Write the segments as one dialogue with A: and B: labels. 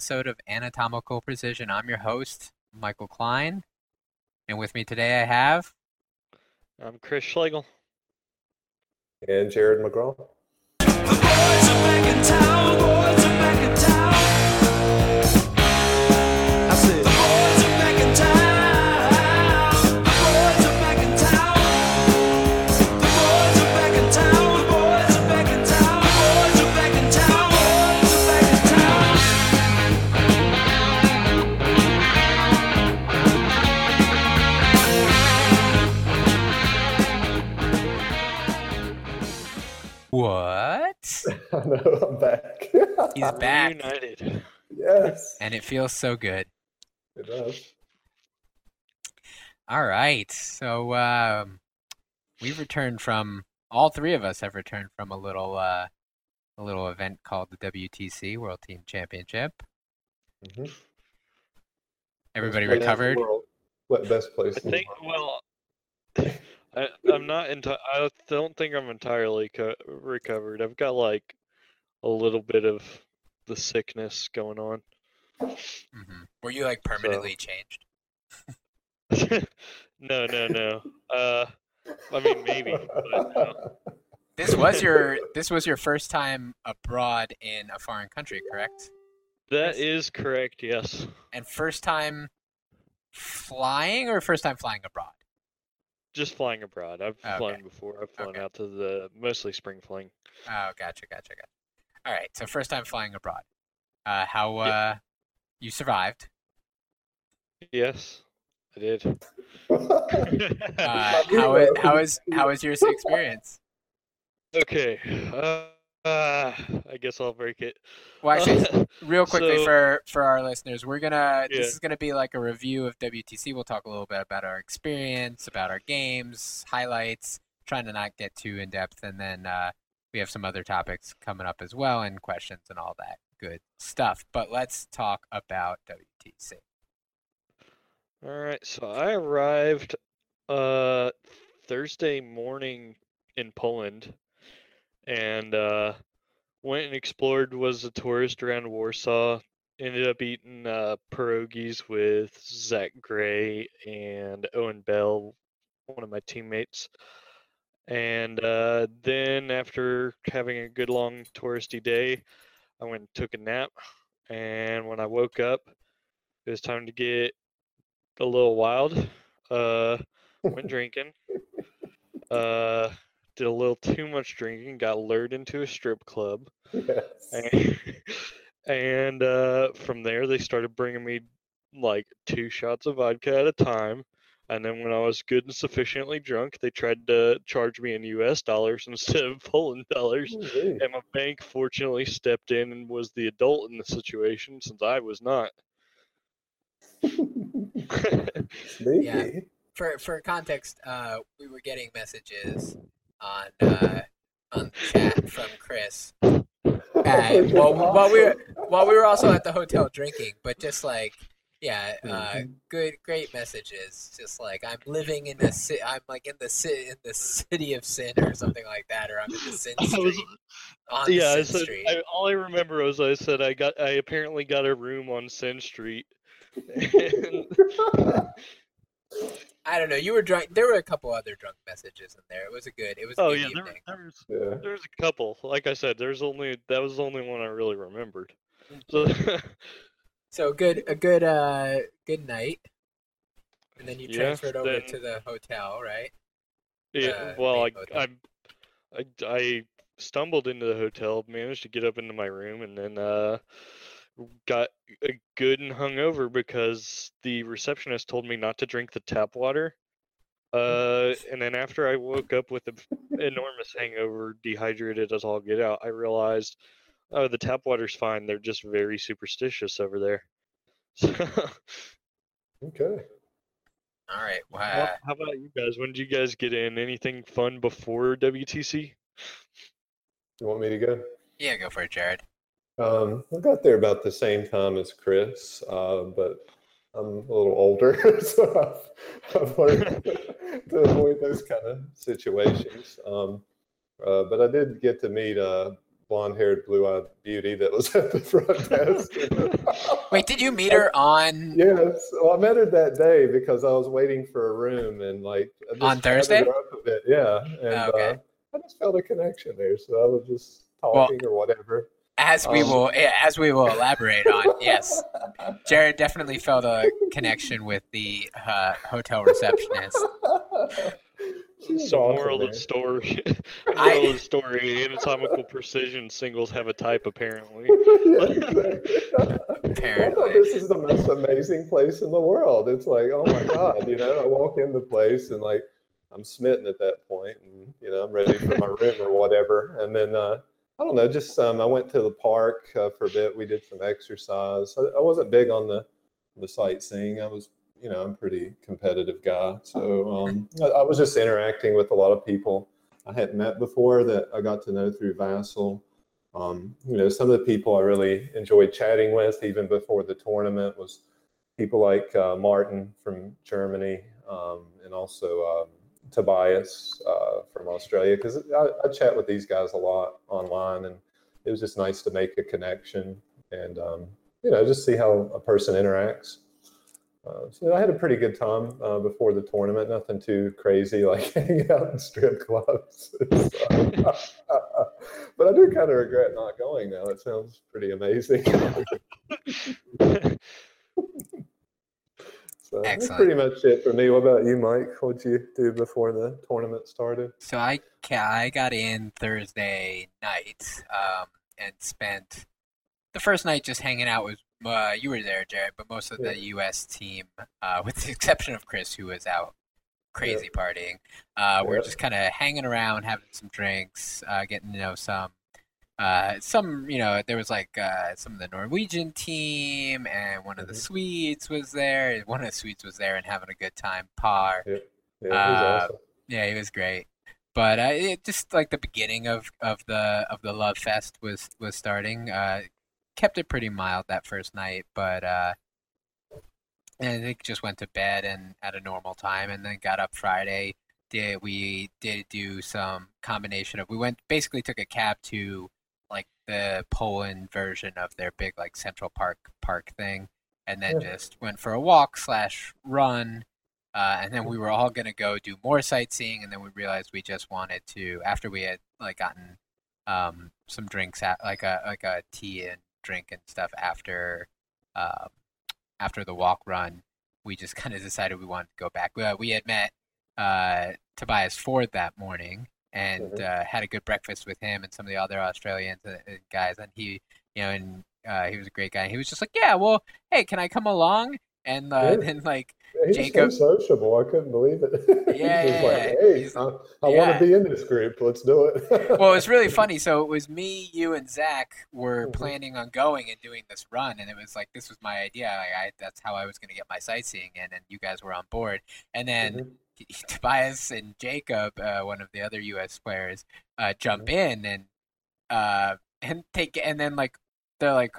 A: episode of Anatomical Precision. I'm your host, Michael Klein. And with me today I have
B: I'm Chris Schlegel.
C: And Jared McGraw.
A: What?
C: I know, I'm back.
A: He's back.
B: United.
C: yes.
A: And it feels so good.
C: It does.
A: All right. So um, we've returned from all three of us have returned from a little uh, a little event called the WTC World Team Championship.
C: Mhm.
A: Everybody
C: Best place in the
A: recovered.
C: What best place?
B: I
C: in the
B: think.
C: world.
B: Well, I, I'm not. Enti- I don't think I'm entirely co- recovered. I've got like a little bit of the sickness going on.
A: hmm Were you like permanently changed?
B: no, no, no. Uh, I mean maybe, but no.
A: This was your this was your first time abroad in a foreign country, correct?
B: That is correct. Yes.
A: And first time flying or first time flying abroad?
B: Just flying abroad. I've
A: Okay.
B: flown before. I've flown
A: Okay.
B: out to the mostly spring fling.
A: Oh, gotcha, gotcha, gotcha. All right, so first time flying abroad. Uh, how uh,
B: Yeah.
A: you survived?
B: Yes, I did.
A: Uh, how is how is how is your experience?
B: Okay. Uh, uh, I guess I'll break it.
A: Well, actually, real quickly
B: So-
A: for for our listeners, we're gonna
B: Yeah.
A: this is gonna be like a review of WTC. We'll talk a little bit about our experience, about our games, highlights, trying to not get too in depth, and then uh, we have some other topics coming up as well, and questions and all that good stuff. But let's talk about WTC.
B: All right. So I arrived uh Thursday morning in Poland and uh went and explored was a tourist around Warsaw. Ended up eating uh pierogies with Zach Gray and Owen Bell, one of my teammates. And uh, then after having a good long touristy day, I went and took a nap. And when I woke up, it was time to get a little wild. Uh, went drinking. Uh, did a little too much drinking. Got lured into a strip club,
C: yes.
B: and, and uh, from there they started bringing me like two shots of vodka at a time. And then when I was good and sufficiently drunk, they tried to charge me in U.S. dollars instead of Poland dollars.
C: Ooh-wee.
B: And my bank fortunately stepped in and was the adult in the situation since I was not.
A: Yeah. for for context, uh, we were getting messages on uh, on chat from Chris uh, while, while we were while we were also at the hotel drinking, but just like yeah, uh,
C: Mhm.
A: good great messages. Just like I'm living in the ci- I'm like in the ci- in the city of sin or something like that, or I'm in the sin
B: I
A: street
B: was-
A: on
B: yeah, I said,
A: street.
B: I, all I remember was I said I got I apparently got a room on Sin Street. And-
A: I don't know. You were drunk. There were a couple other drunk messages in there. It was a good. It was a
B: oh
A: good
B: yeah, there,
A: evening.
B: there was
C: yeah.
B: there was a couple. Like I said, there's only that was the only one I really remembered. So
A: So good, a good, uh, good night. And then you
B: Yeah,
A: transferred over
B: then-
A: to the hotel, right?
B: yeah,
A: Uh,
B: well, I. I I I stumbled into the hotel, managed to get up into my room, and then uh got uh, good and hungover because the receptionist told me not to drink the tap water. Uh, and then after I woke up with an enormous hangover, dehydrated as all get out, I realized, oh, the tap water's fine. They're just very superstitious over there.
C: Okay.
A: All right.
B: how,
A: Wow.
B: how about you guys? When did you guys get in? Anything fun before WTC?
C: You want me to go?
A: Yeah, go for it, Jared.
C: Um, I got there about the same time as Chris, uh, but I'm a little older, so I've, I've learned to avoid those kind of situations. Um, uh, but I did get to meet a blonde-haired, blue-eyed beauty that was at the front desk.
A: Wait, did you meet her on?
C: Yes, well, I met her that day because I was waiting for a room and like
A: On Thursday?
C: up a bit. Yeah, and
A: Okay.
C: uh, I just felt a connection there, so I was just
A: Well-
C: talking or whatever.
A: As we
C: Um,
A: will, as we will elaborate on. Yes, Jared definitely felt a connection with the uh, hotel receptionist.
C: She was
B: So
C: awesome,
B: moral of
C: man.
B: the story.
A: I-
B: moral of story: anatomical precision singles have a type apparently.
C: Yeah, exactly.
A: Apparently.
C: this is the most amazing place in the world. It's like, oh my god, you know, I walk in the place and like I'm smitten at that point, and you know, I'm ready for my room or whatever. And then uh, I don't know, just um, I went to the park uh, for a bit. We did some exercise. I, I wasn't big on the the sightseeing. I was, you know, I'm pretty competitive guy, so um, I, I was just interacting with a lot of people I hadn't met before that I got to know through Vassal. Um, you know, some of the people I really enjoyed chatting with, even before the tournament, was people like uh, Martin from Germany, um, and also um, Tobias uh, from Australia. Because I, I chat with these guys a lot online, and it was just nice to make a connection and um, you know just see how a person interacts. Uh, so I had a pretty good time uh, before the tournament. Nothing too crazy, like hanging out in strip clubs. but I do kind of regret not going now. It sounds pretty amazing. So that's pretty much it for me. What about you, Mike? What'd you do before the tournament started?
A: So I I got in Thursday night um, and spent the first night just hanging out with uh, you were there, Jared, but most of the U.S. team, uh, with the exception of Chris, who was out crazy partying. Uh, we're just kind of hanging around, having some drinks, uh, getting to know some. Uh, some, you know, there was like uh, some of the Norwegian team, and one of the
C: Mhm.
A: Swedes was there. One of the Swedes was there and having a good time. Par.
C: Yeah, it was
A: Uh,
C: awesome.
A: Yeah, he was great. But uh, it just like the beginning of, of the of the Love Fest was was starting. Uh, kept it pretty mild that first night, but uh, and I think just went to bed and at a normal time, and then got up Friday. Did we did do some combination of we went basically took a cab to the Poland version of their big like Central Park park thing, and then
C: Yeah.
A: just went for a walk slash run. Uh, and then we were all gonna go do more sightseeing, and then we realized we just wanted to after we had like gotten um, some drinks at like a like a tea and drink and stuff after um, after the walk run. We just kind of decided we wanted to go back. Uh, we had met uh, Tobias Ford that morning and
C: Mhm.
A: uh, had a good breakfast with him and some of the other Australians and, and guys. And he, you know, and uh, he was a great guy. He was just like, "Yeah, well, hey, can I come along?" And uh,
C: Yeah.
A: then like
C: He's
A: Jacob-
C: so sociable. I couldn't believe it. He's
A: Yeah,
C: like,
A: yeah,
C: hey,
A: he's-
C: I, I
A: yeah.
C: want to be in this group. Let's do it.
A: well, it was really funny. So it was me, you, and Zach were
C: Mhm.
A: planning on going and doing this run, and it was like this was my idea. Like I, that's how I was going to get my sightseeing in, and you guys were on board. And then
C: Mhm.
A: Tobias and Jacob, uh, one of the other U.S. players, uh, jump
C: Mm-hmm.
A: in and uh, and take, and then like they're like,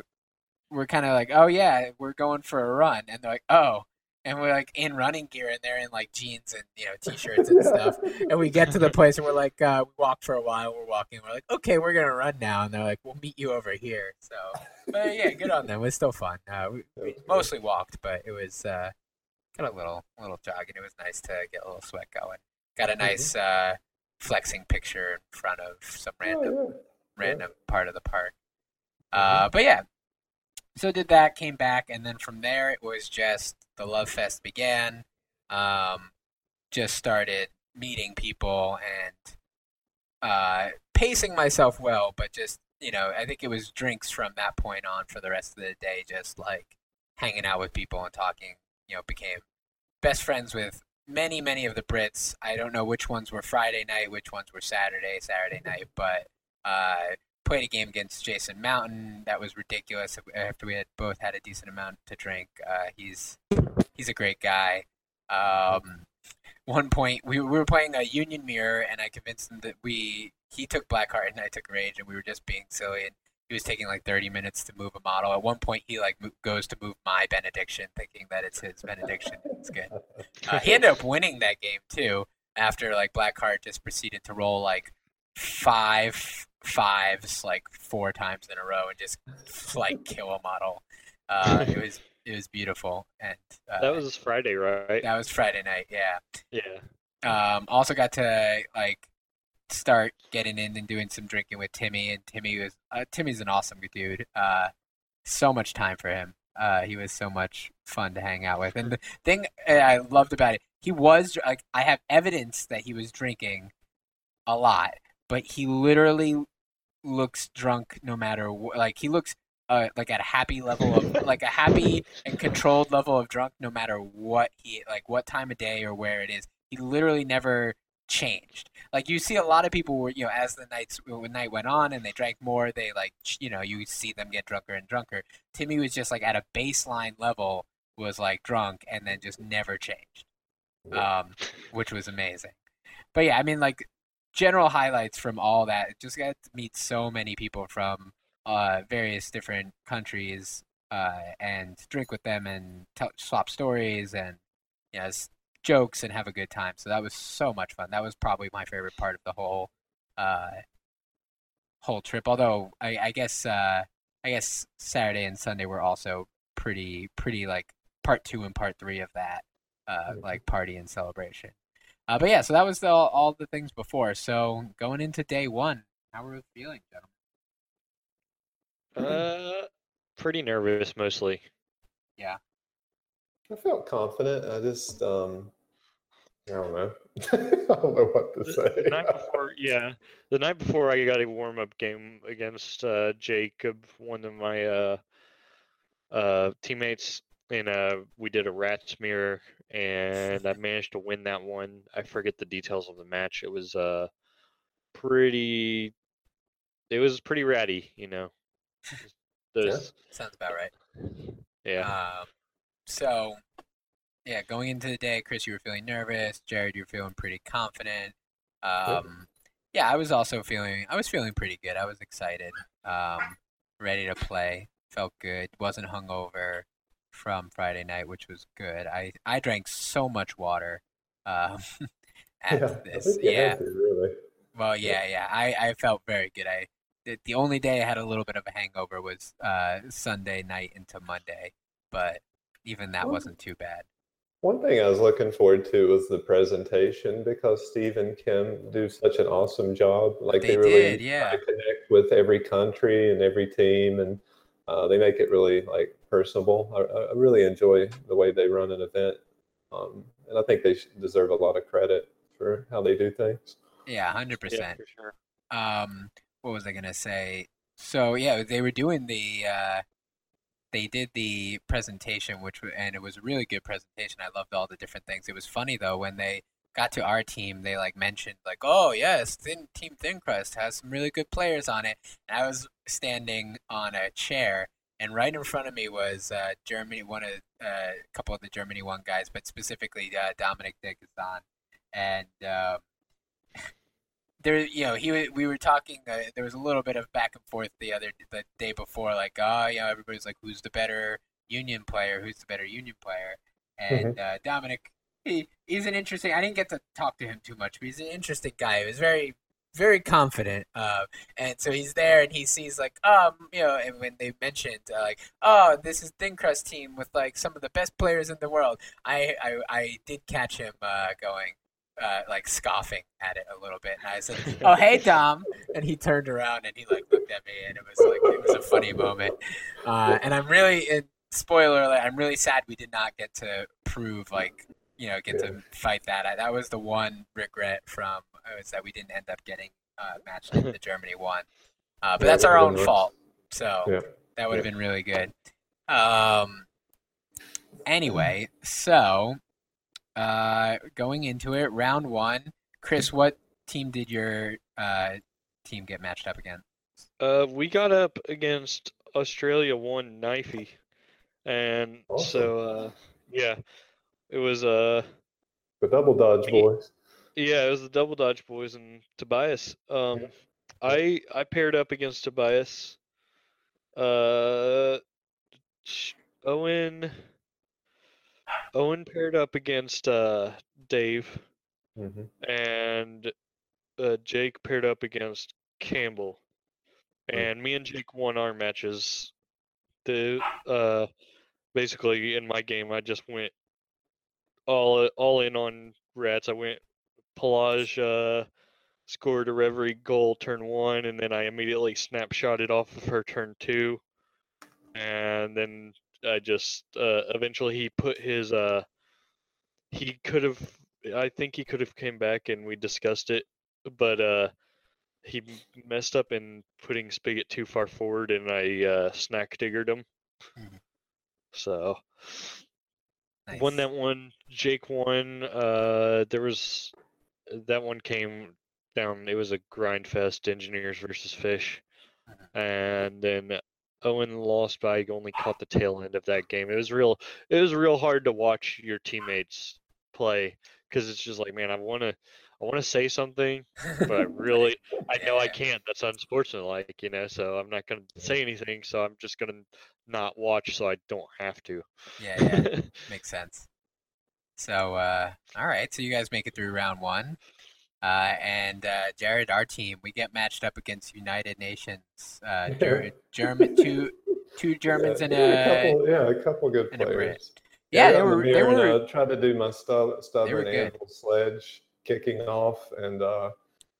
A: we're kind of like, oh yeah, we're going for a run, and they're like, oh. And we're like in running gear, and they're in like jeans and you know t-shirts and stuff and we get to the place and we're like uh, we walk for a while we're walking we're like okay we're gonna run now and they're like we'll meet you over here so but yeah good on them it was still fun uh, we, we mostly walked but it was uh, got a little little jog, and it was nice to get a little sweat going. Got a nice uh, flexing picture in front of some random
C: Oh, yeah.
A: random part of the park. Uh, but yeah. So did that came back and then from there it was just the love fest began um, just started meeting people and uh, pacing myself well, but just you know, I think it was drinks from that point on for the rest of the day, just like hanging out with people and talking. You know, became best friends with many, many of the Brits. I don't know which ones were Friday night, which ones were Saturday, Saturday night, but uh, played a game against Jason Mountain. That was ridiculous. After we had both had a decent amount to drink, uh, he's he's a great guy. Um, one point we, we were playing a Union Mirror, and I convinced him that we he took Blackheart and I took Rage, and we were just being silly. And he was taking like 30 minutes to move a model. At one point, he like mo- goes to move my benediction, thinking that it's his benediction. It's good. Uh, he ended up winning that game too. After like Blackheart just proceeded to roll like five fives like four times in a row and just like kill a model. Uh, it was it was beautiful, and uh,
B: That was Friday, right?
A: that was Friday night. Yeah.
B: Yeah.
A: Um, also got to like start getting in and doing some drinking with Timmy, and Timmy was uh, Timmy's an awesome dude. Uh, so much time for him. Uh, he was so much fun to hang out with, and the thing I loved about it, he was like I have evidence that he was drinking a lot, but he literally looks drunk no matter what. Like he looks uh, like at a happy level of like a happy and controlled level of drunk no matter what he like what time of day or where it is. He literally never changed. Like you see a lot of people were you know as the nights when night went on and they drank more, they like you know you see them get drunker and drunker. Timmy was just like at a baseline level was like drunk and then just never changed, um, which was amazing. But yeah, I mean like general highlights from all that. Just got to meet so many people from uh, various different countries uh, and drink with them and tell, swap stories and you know, jokes and have a good time. So that was so much fun. That was probably my favorite part of the whole uh, whole trip. Although I, I guess uh, I guess Saturday and Sunday were also pretty pretty like part two and part three of that uh, like party and celebration. Uh, but yeah, so that was the, all the things before. So going into day one, how were we feeling, gentlemen?
B: Uh, pretty nervous mostly.
C: I felt confident. I just, um, I don't know. I don't know what to
B: The,
C: say.
B: the night before, yeah, the night before I got a warm up game against uh, Jacob, one of my uh, uh, teammates, and uh, we did a rat smear, and I managed to win that one. I forget the details of the match. It was uh, pretty. It was pretty ratty, you know. Those,
A: Sounds about right.
B: yeah.
A: Um, so, yeah, going into the day, Chris, you were feeling nervous. Jared, you were feeling pretty confident. Um, yeah, I was also feeling. I was feeling pretty good. I was excited. Um, ready to play. Felt good. Wasn't hungover from Friday night, which was good. I I drank so much water. Um, at
C: yeah,
A: this, yeah.
C: to, really.
A: Well, yeah, yeah. I, I felt very good. I the, the only day I had a little bit of a hangover was uh, Sunday night into Monday, but even that
C: Well,
A: wasn't too bad.
C: One thing I was looking forward to was the presentation because Steve and Kim do such an awesome job. Like
A: They
C: they, really
A: did, yeah.
C: connect with every country and every team, and uh, they make it really like personable. I, I really enjoy the way they run an event, um, and I think they deserve a lot of credit for how they do things.
A: Yeah, hundred
B: Yeah,
A: percent.
B: for sure.
A: Um, what was I gonna say? So yeah, they were doing the. Uh, they did the presentation, which and it was a really good presentation. I loved all the different things. It was funny though when they got to our team, they like mentioned like, "Oh yes, Thin Team Thin Crust has some really good players on it." And I was standing on a chair, and right in front of me was uh, Germany, one of uh, a couple of the Germany one guys, but specifically uh, Dominic Dickinson, and. Um, there you know he we were talking uh, there was a little bit of back and forth the other the day before like oh you know everybody's like who's the better union player? Who's the better union player? And uh, dominic he, he's an interesting i didn't get to talk to him too much but he's an interesting guy. He was very very confident uh, and so he's there and he sees like um you know and when they mentioned uh, like oh this is thin crust team with like some of the best players in the world i i, I did catch him uh, going uh, like scoffing at it a little bit, and I said, "Oh, hey, Dom," and he turned around and he like looked at me, and it was like it was a funny moment. Uh, and I'm really, and spoiler alert, I'm really sad we did not get to prove like you know get to fight that. I, that was the one regret from uh, was that we didn't end up getting uh, matched to Germany one. Uh, but
C: Yeah,
A: that's our own
C: nice.
A: fault. So
C: Yeah.
A: that would have
C: Yeah.
A: been really good. Um. Anyway, so uh, going into it, round one, Chris, what team did your uh, team get matched up against?
B: Uh, we got up against Australia one knifey, and so uh, yeah, it was uh,
C: The double dodge
B: Ye-
C: boys.
B: yeah, it was the double dodge boys and Tobias. Um,
C: Yeah.
B: I I paired up against Tobias. Uh, Owen. Owen paired up against uh Dave,
C: hmm
B: and uh, Jake paired up against Campbell. and me and Jake won our matches. The uh, basically in my game, I just went all all in on rats. I went Pelage uh, scored a Reverie goal turn one, and then I immediately snapshotted off of her turn two, and then I just uh, eventually he put his uh he could have I think he could have came back and we discussed it, but uh he messed up in putting Spigot too far forward, and I uh, snack diggered him.
A: Mhm.
B: So
A: Nice.
B: won that one. Jake won. Uh, there was that one came down. It was a grind fest. Engineers versus Fish, and then Owen lost, but I only caught the tail end of that game. It was real. It was real hard to watch your teammates play because it's just like, man, I want to. I want to say something, but I really, I know I can't. That's unsportsmanlike, you know. So I'm not gonna say anything. So I'm just gonna not watch, so I don't have to.
A: Yeah, yeah, makes sense. So, uh, all right, so you guys make it through round one, uh, and uh, Jared, our team, we get matched up against United Nations, uh, Ger- German, two, two Germans
C: yeah,
A: and
C: yeah,
A: a,
C: couple, yeah, a couple good
A: and a Brit.
C: players.
A: yeah,
C: I
A: they
C: in the
A: were, they were,
C: uh, tried to do my stu- stubborn anvil sledge kicking off, and uh,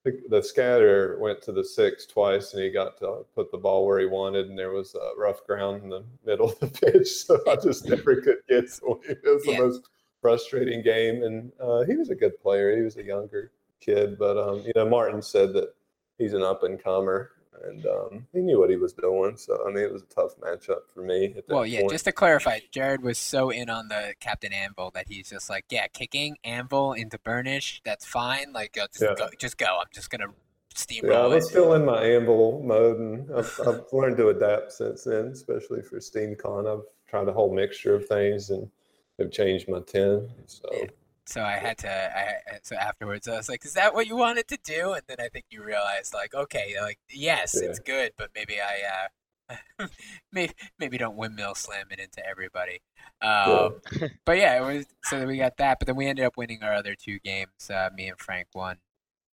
C: the, the scatter went to the six twice, and he got to put the ball where he wanted, and there was uh, rough ground in the middle of the pitch, so I just never could get to him. It was
A: Yeah.
C: the most frustrating game, and uh, he was a good player. He was a younger kid, but um, you know, Martin said that he's an up and comer. And um, he knew what he was doing, so I mean, it was a tough matchup for me.
A: Well, yeah,
C: point.
A: just to clarify, Jared was so in on the Captain Anvil that he's just like, yeah, kicking Anvil into Burnish, that's fine. Like, uh, just
C: Yeah.
A: go, just go. I'm just gonna steamroll.
C: Yeah, I was
A: it.
C: still in my Anvil mode, and I've, I've learned to adapt since then, especially for SteamCon. I've tried a whole mixture of things and have changed my 10. So,
A: Yeah. So I had to. I so afterwards, I was like, "Is that what you wanted to do?" And then I think you realized, like, okay, like yes,
C: Yeah.
A: it's good, but maybe I, uh, maybe maybe don't windmill slam it into everybody. Um, but yeah, it was. So then we got that, but then we ended up winning our other two games. Uh, me and Frank won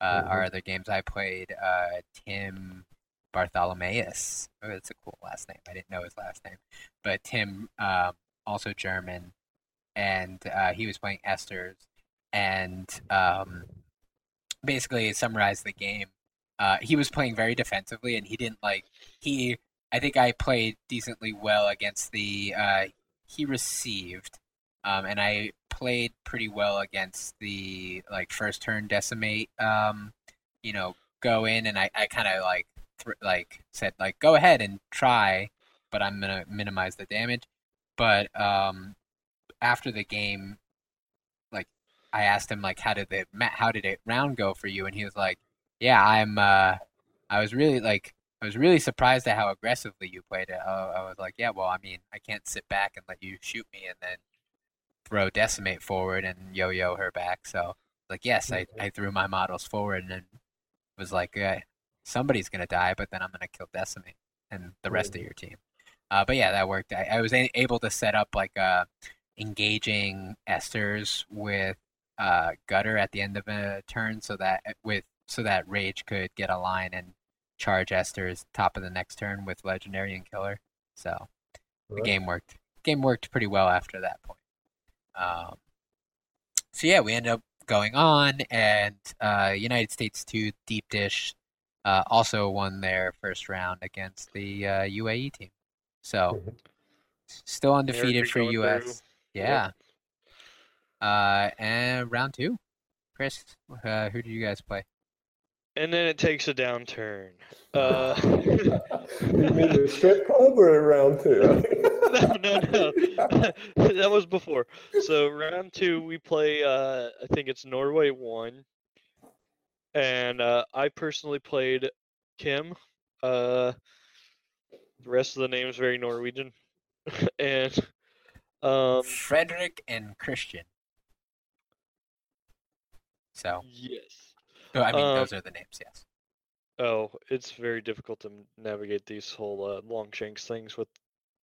A: uh, our
C: Mhm.
A: other games. I played uh, Tim Bartholomeus. Oh, that's a cool last name. I didn't know his last name, but Tim, um, also German, and uh, he was playing Esters, and um, basically summarized the game. Uh, he was playing very defensively, and he didn't like he. I think I played decently well against the. Uh, he received, um, and I played pretty well against the like first turn decimate. Um, you know, go in, and I, I kind of like thr like said like go ahead and try, but I'm gonna minimize the damage. But um, after the game, I asked him like how did the how did it round go for you, and he was like, yeah, I'm uh, I was really like I was really surprised at how aggressively you played it. I, I was like, yeah, well, I mean, I can't sit back and let you shoot me and then throw decimate forward and yo-yo her back. So like, yes, I, I threw my models forward and then was like, yeah, somebody's gonna die, but then I'm gonna kill decimate and the rest of your team. Uh, but yeah, that worked. I, I was a- able to set up like uh, engaging esters with uh, gutter at the end of a turn, so that with so that rage could get a line and charge Esters top of the next turn with legendary and killer. So the game worked. Game worked pretty well after that point. Um, so yeah, we end up going on, and uh, United States two deep dish uh, also won their first round against the uh, UAE team. So
C: Mhm.
A: still undefeated for US.
B: through.
A: Yeah. Uh, and round two, Chris, uh, who do you guys play?
B: And then it takes a downturn. Uh,
C: you mean the strip club or round two?
B: no, no, no. that was before. So round two, we play. Uh, I think it's Norway one, and uh, I personally played Kim. Uh, the rest of the name is very Norwegian, and um,
A: Frederick and Christian. So,
B: yes.
A: oh, I mean,
B: Um,
A: those are the names. Yes.
B: Oh, it's very difficult to navigate these whole uh, Longshanks things with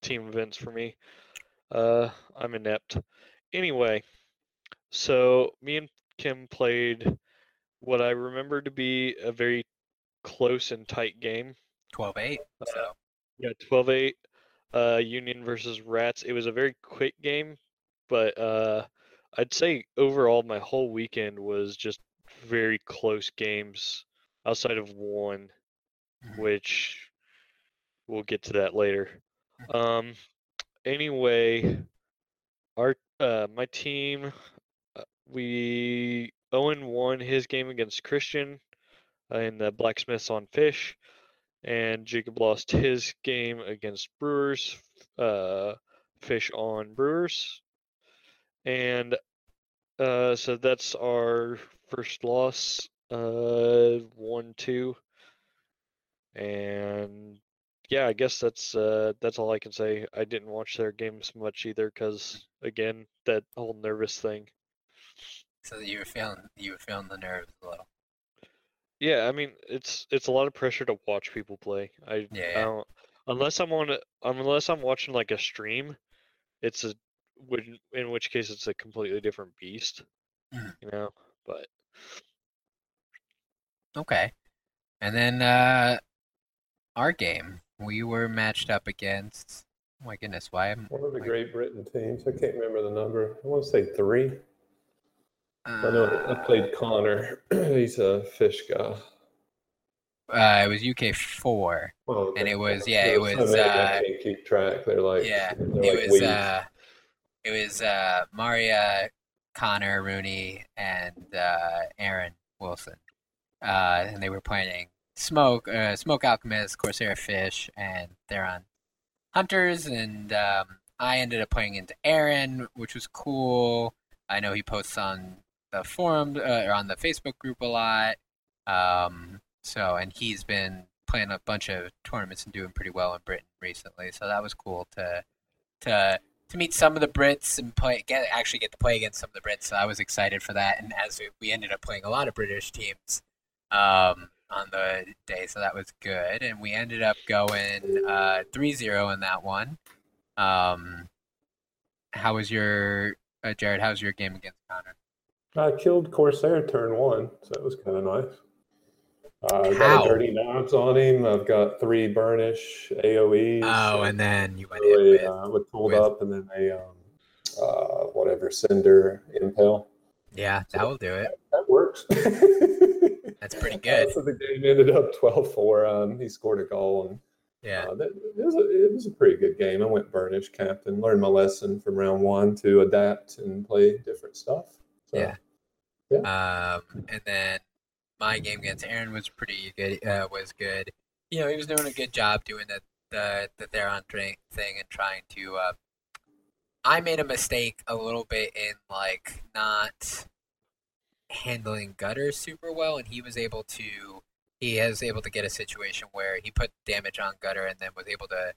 B: team events for me. Uh, I'm inept. Anyway, so me and Kim played what I remember to be a very close and tight game.
A: 12-8.
B: Uh,
A: So
B: Yeah, 12-8 uh, Union versus Rats. It was a very quick game, but uh, I'd say overall my whole weekend was just very close games outside of one,
A: Mhm.
B: which we'll get to that later. Um, anyway, our uh, my team, uh, we Owen won his game against Christian uh, in the Blacksmiths on Fish, and Jacob lost his game against Brewers, uh, Fish on Brewers, and uh, so that's our first loss, uh, one two, and yeah, I guess that's uh, that's all I can say. I didn't watch their games much either, cause again, that whole nervous thing.
A: so you were feeling you were feeling the nerves a little.
B: Yeah, I mean, it's it's a lot of pressure to watch people play. I, I
A: Yeah, yeah.
B: don't unless I'm on unless I'm watching like a stream, it's a would in which case it's a completely different beast,
A: Mhm.
B: you know. But
A: Okay. And then uh our game, we were matched up against oh my goodness, why am
C: One of the
A: like,
C: Great Britain teams. I can't remember the number. I want to say three. I know I
A: uh,
C: played Connor. He's a fish guy.
A: uh, it was UK four.
C: Well,
A: And it was- yeah, it was, uh,
C: I can't keep track. They're like
A: Yeah,
C: they're
A: it
C: like
A: was uh it was uh Maria, Connor, Rooney, and uh Aaron Wilson. Uh and they were playing Smoke, uh Smoke Alchemist, Corsair Fish, and Theron Hunters, and um I ended up playing into Aaron, which was cool. I know he posts on the forum uh, or on the Facebook group a lot. Um so and he's been playing a bunch of tournaments and doing pretty well in Britain recently. So that was cool to to to meet some of the Brits and play get actually get to play against some of the Brits. So I was excited for that. And as we, we ended up playing a lot of British teams um, on the day, so that was good. And we ended up going uh, 3-0 in that one. Um, how was your uh, Jared? How was your game against Connor?
C: I killed Corsair turn one, so that was kind of nice. Uh, I
A: How?
C: got a dirty knobs on him. I've got three burnish AOEs.
A: Oh, and then you went in with
C: uh, with pulled
A: with-
C: up, and then a um, uh, whatever cinder impel.
A: yeah, that will do it.
C: That works.
A: That's pretty good.
C: so the game ended up 12-4. Um, he scored a goal, and
A: Yeah,
C: uh, that, it, was a, it was a pretty good game. I went burnish captain, learned my lesson from round one to adapt and play different stuff. So,
A: Yeah. Um, and then my game against Aaron was pretty good. Uh, was good. You know, he was doing a good job doing the the the Theron thing and trying to. Uh, I made a mistake a little bit in like not handling gutters super well, and he was able to. He was able to get a situation where he put damage on gutter and then was able to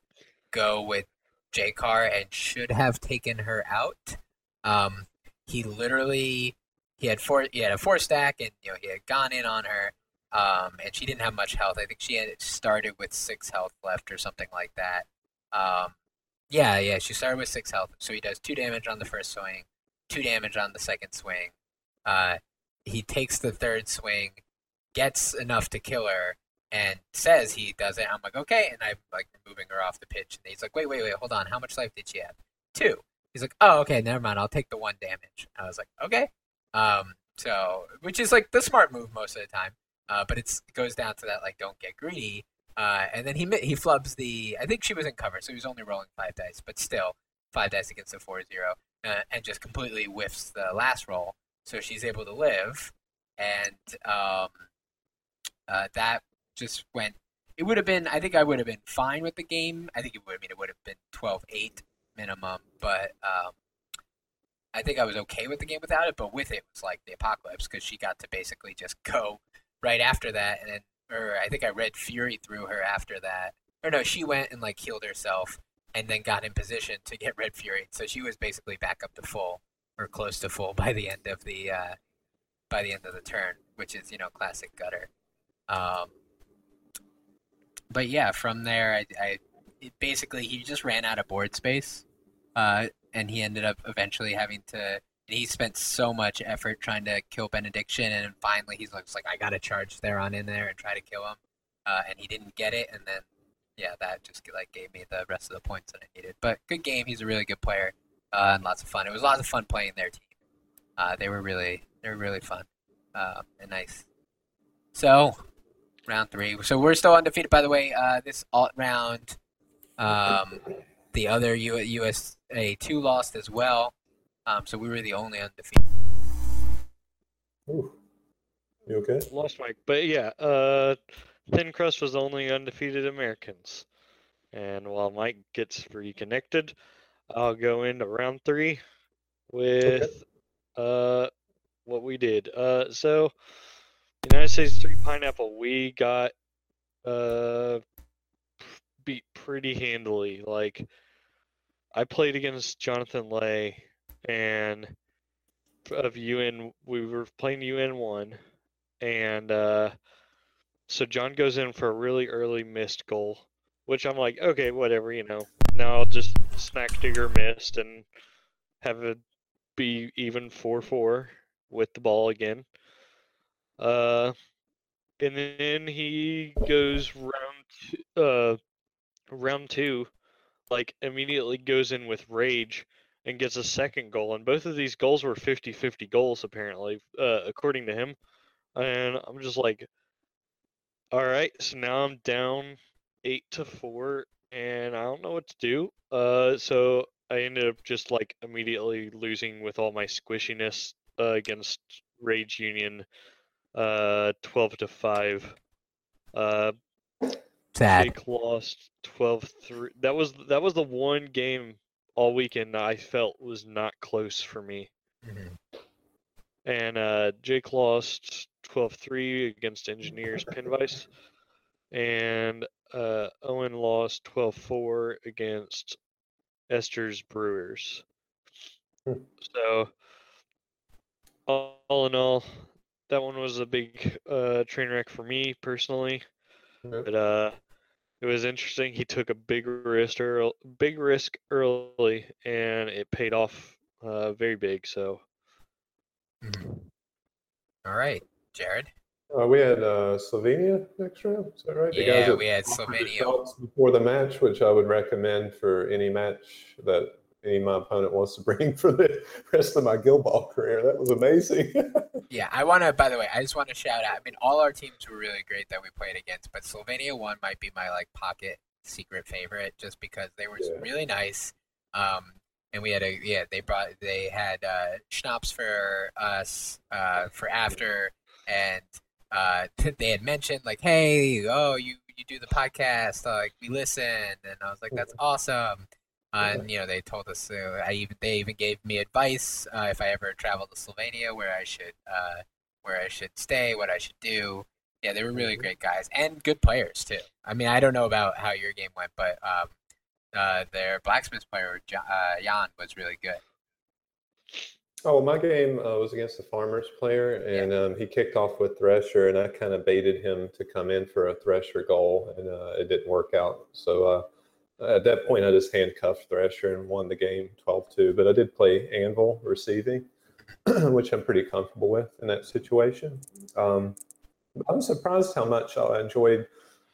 A: go with Jaecar and should have taken her out. Um, he literally he had four he had a four stack and you know he had gone in on her um, and she didn't have much health. I think she had started with six health left or something like that. Um, yeah yeah she started with six health. So he does two damage on the first swing two damage on the second swing. Uh, he takes the third swing gets enough to kill her and says he does it. I'm like okay and i'm like moving her off the pitch. And he's like wait wait wait hold on. How much life did she have? Two. He's like oh okay never mind. I'll take the one damage. I was like okay um, so which is like the smart move most of the time. Uh, but it's, it goes down to that like don't get greedy. Uh, and then he he flubs the. I think she was in cover, so he was only rolling five dice, but still five dice against a 4-0, uh, and just completely whiffs the last roll. So she's able to live, and um, uh, that just went. It would have been. I think I would have been fine with the game. I think it would. I mean, it would have been 12-8 minimum, but um, I think I was okay with the game without it, but with it, was like the apocalypse because she got to basically just go right after that, and then, or I think I read Fury through her after that, or no, she went and like healed herself and then got in position to get Red Fury, so she was basically back up to full or close to full by the end of the uh, by the end of the turn, which is you know classic gutter. Um, but yeah, from there, I, I basically he just ran out of board space. Uh, and he ended up eventually having to he spent so much effort trying to kill benediction and finally he's looks like i gotta charge theron in there and try to kill him uh, and he didn't get it, and then yeah, that just like gave me the rest of the points that I needed. But good game. He's a really good player uh, and lots of fun. It was lots of fun playing their team. Uh, they were really they were really fun uh, and nice. So round three. So we're still undefeated, by the way. Uh, this alt round, um, the other U- USA two lost as well. Um, so we were the only undefeated.
C: Ooh. You okay?
B: Lost Mike, but yeah, uh, Thin Crust was the only undefeated Americans. And while Mike gets reconnected, I'll go into round three with uh what we did. Uh, so United States three pineapple, we got uh beat pretty handily. Like I played against Jonathan Lay and of UN we were playing UN one and uh so John goes in for a really early missed goal, which I'm like, okay, whatever, you know. Now I'll just snack digger missed and have it be even four four with the ball again. Uh and then he goes round uh round two, like immediately goes in with rage and gets a second goal. And both of these goals were 50-50 goals apparently, uh, according to him. And I'm just like, all right, so now I'm down eight to four, and I don't know what to do. Uh, so I ended up just like immediately losing with all my squishiness uh, against Rage Union, uh, twelve to five. Uh,
A: Sad.
B: Jake lost 12-3. That was that was the one game all weekend that I felt was not close for me.
A: Mhm.
B: And uh, Jake lost 12-3 against Engineers Pinvice, and uh, Owen lost 12-4 against Esters Brewers.
C: Hmm.
B: So, all, all in all, that one was a big uh, train wreck for me personally. But uh, it was interesting. He took a big risk, early, big risk early, and it paid off uh, very big. So
A: Mhm. All right, Jared.
C: Uh, we had uh, Slovenia next round. Is that right? The guys
A: Yeah,
C: that
A: we had Slovenia.
C: before the match, which I would recommend for any match that any my opponent wants to bring for the rest of my Guild Ball career. That was amazing.
A: Yeah, I want to. By the way, I just want to shout out. I mean, all our teams were really great that we played against, but Slovenia one might be my like pocket secret favorite, just because they were
C: Yeah.
A: really nice. Um, and we had a yeah, they brought they had uh, schnapps for us uh, for after, and uh, they had mentioned like, hey, oh, you you do the podcast, like we listen, and I was like, that's awesome. And you know, they told us. Uh, I even they even gave me advice uh, if I ever travel to Slovenia, where I should uh, where I should stay, what I should do. Yeah, they were really
C: Mhm.
A: great guys and good players too. I mean, I don't know about how your game went, but um, uh, their blacksmith player uh, Jan was really good.
C: Oh, my game uh, was against the Farmers player, and um, he kicked off with Thresher, and I kind of baited him to come in for a Thresher goal, and uh, it didn't work out. So uh, at that point, I just handcuffed Thresher and won the game 12 2. But I did play Anvil receiving, which I'm pretty comfortable with in that situation. Um, I was surprised how much I enjoyed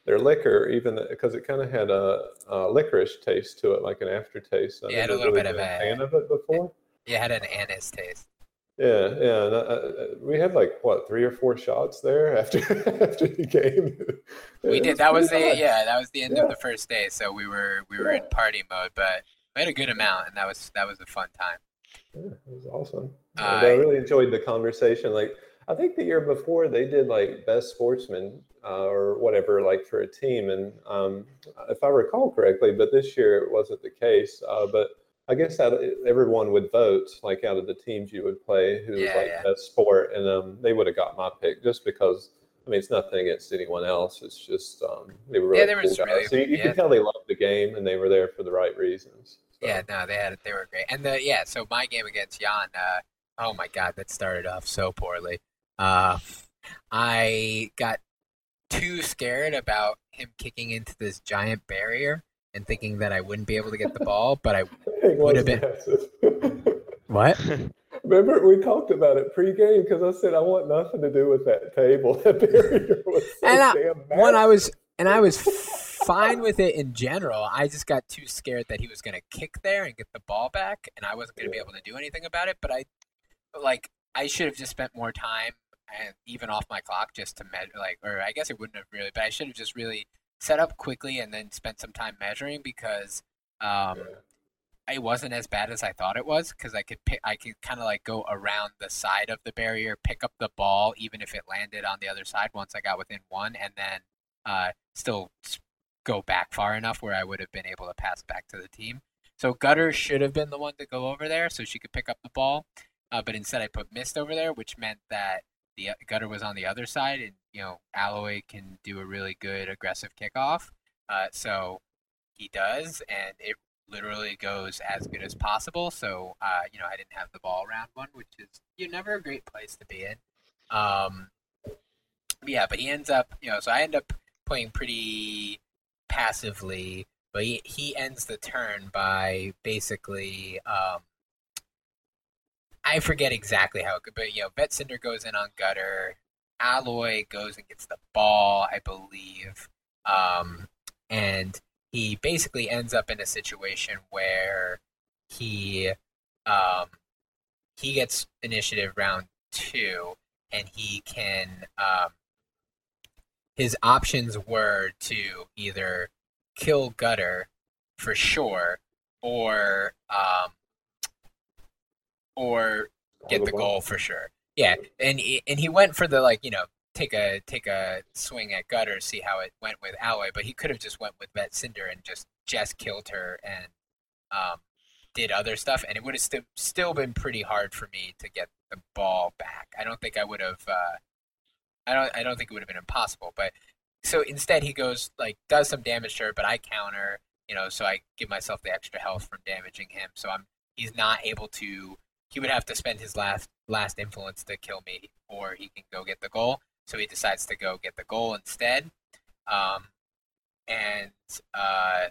C: their liquor, even because it kind of had a, a licorice taste to it, like an aftertaste. I
A: Yeah, had a little
C: really
A: bit of a-
C: fan of it before.
A: It had an anise taste.
C: Yeah, yeah. And I, I, we had like what three or four shots there after after the game.
A: We did. That was the yeah. That was the end
C: Yeah.
A: of the first day. So we were we were in party mode, but we had a good amount, and that was that was a fun time.
C: Yeah, it was awesome.
A: Uh,
C: I really enjoyed the conversation. Like I think the year before they did like best sportsman uh, or whatever, like for a team, and um, if I recall correctly, but this year it wasn't the case. Uh, but I guess that everyone would vote, like out of the teams you would play, who was
A: Yeah,
C: like
A: yeah.
C: best sport, and um, they would have got my pick just because. I mean, it's nothing against anyone else. It's just um, they were really
A: Yeah, they were
C: cool
A: really-
C: so you, you
A: yeah.
C: could tell they loved the game and they were there for the right reasons. So,
A: Yeah, no, they had it they were great, and the yeah. So my game against Jan, uh, oh my god, that started off so poorly. Uh, I got too scared about him kicking into this giant barrier and thinking that I wouldn't be able to get the ball, but I
C: It was
A: have been- what?
C: Remember, we talked about it pre-game because I said I want nothing to do with that table. That barrier was so
A: And I-
C: damn massive.
A: When I was and I was fine with it in general. I just got too scared that he was going to kick there and get the ball back, and I wasn't going to be able to do anything about it. But I, like, I should have just spent more time and even off my clock just to measure, like, or I guess it wouldn't have really, but I should have just really set up quickly and then spent some time measuring because um,
C: Yeah.
A: it wasn't as bad as I thought it was because I could pick, I could kind of like go around the side of the barrier, pick up the ball, even if it landed on the other side once I got within one, and then uh, still go back far enough where I would have been able to pass back to the team. So Gutter should have been the one to go over there so she could pick up the ball, uh, but instead I put Mist over there, which meant that the Gutter was on the other side, and you know Alloy can do a really good aggressive kickoff. Uh, so he does, and it literally goes as good as possible. So, uh, you know, I didn't have the ball round one, which is you never a great place to be in. Um, yeah, but he ends up, you know, so I end up playing pretty passively, but he, he ends the turn by basically, um, I forget exactly how it could, but you know, Vet Cinder goes in on Gutter, Alloy goes and gets the ball, I believe, um, and he basically ends up in a situation where he um, he gets initiative round two, and he can um, his options were to either kill Gutter for sure, or um, or get the goal for sure. Yeah, and he, and he went for the like you know take a take a swing at Gutter, see how it went with Alloy, but he could have just went with Vet Cinder and just just killed her and um, did other stuff, and it would have st- still been pretty hard for me to get the ball back. I don't think I would have. Uh, I don't. I don't think it would have been impossible, but so instead he goes like does some damage to her, but I counter. You know, so I give myself the extra health from damaging him. So I'm he's not able to. He would have to spend his last last influence to kill me, or he can go get the goal. So he decides to go get the goal instead. Um, and uh,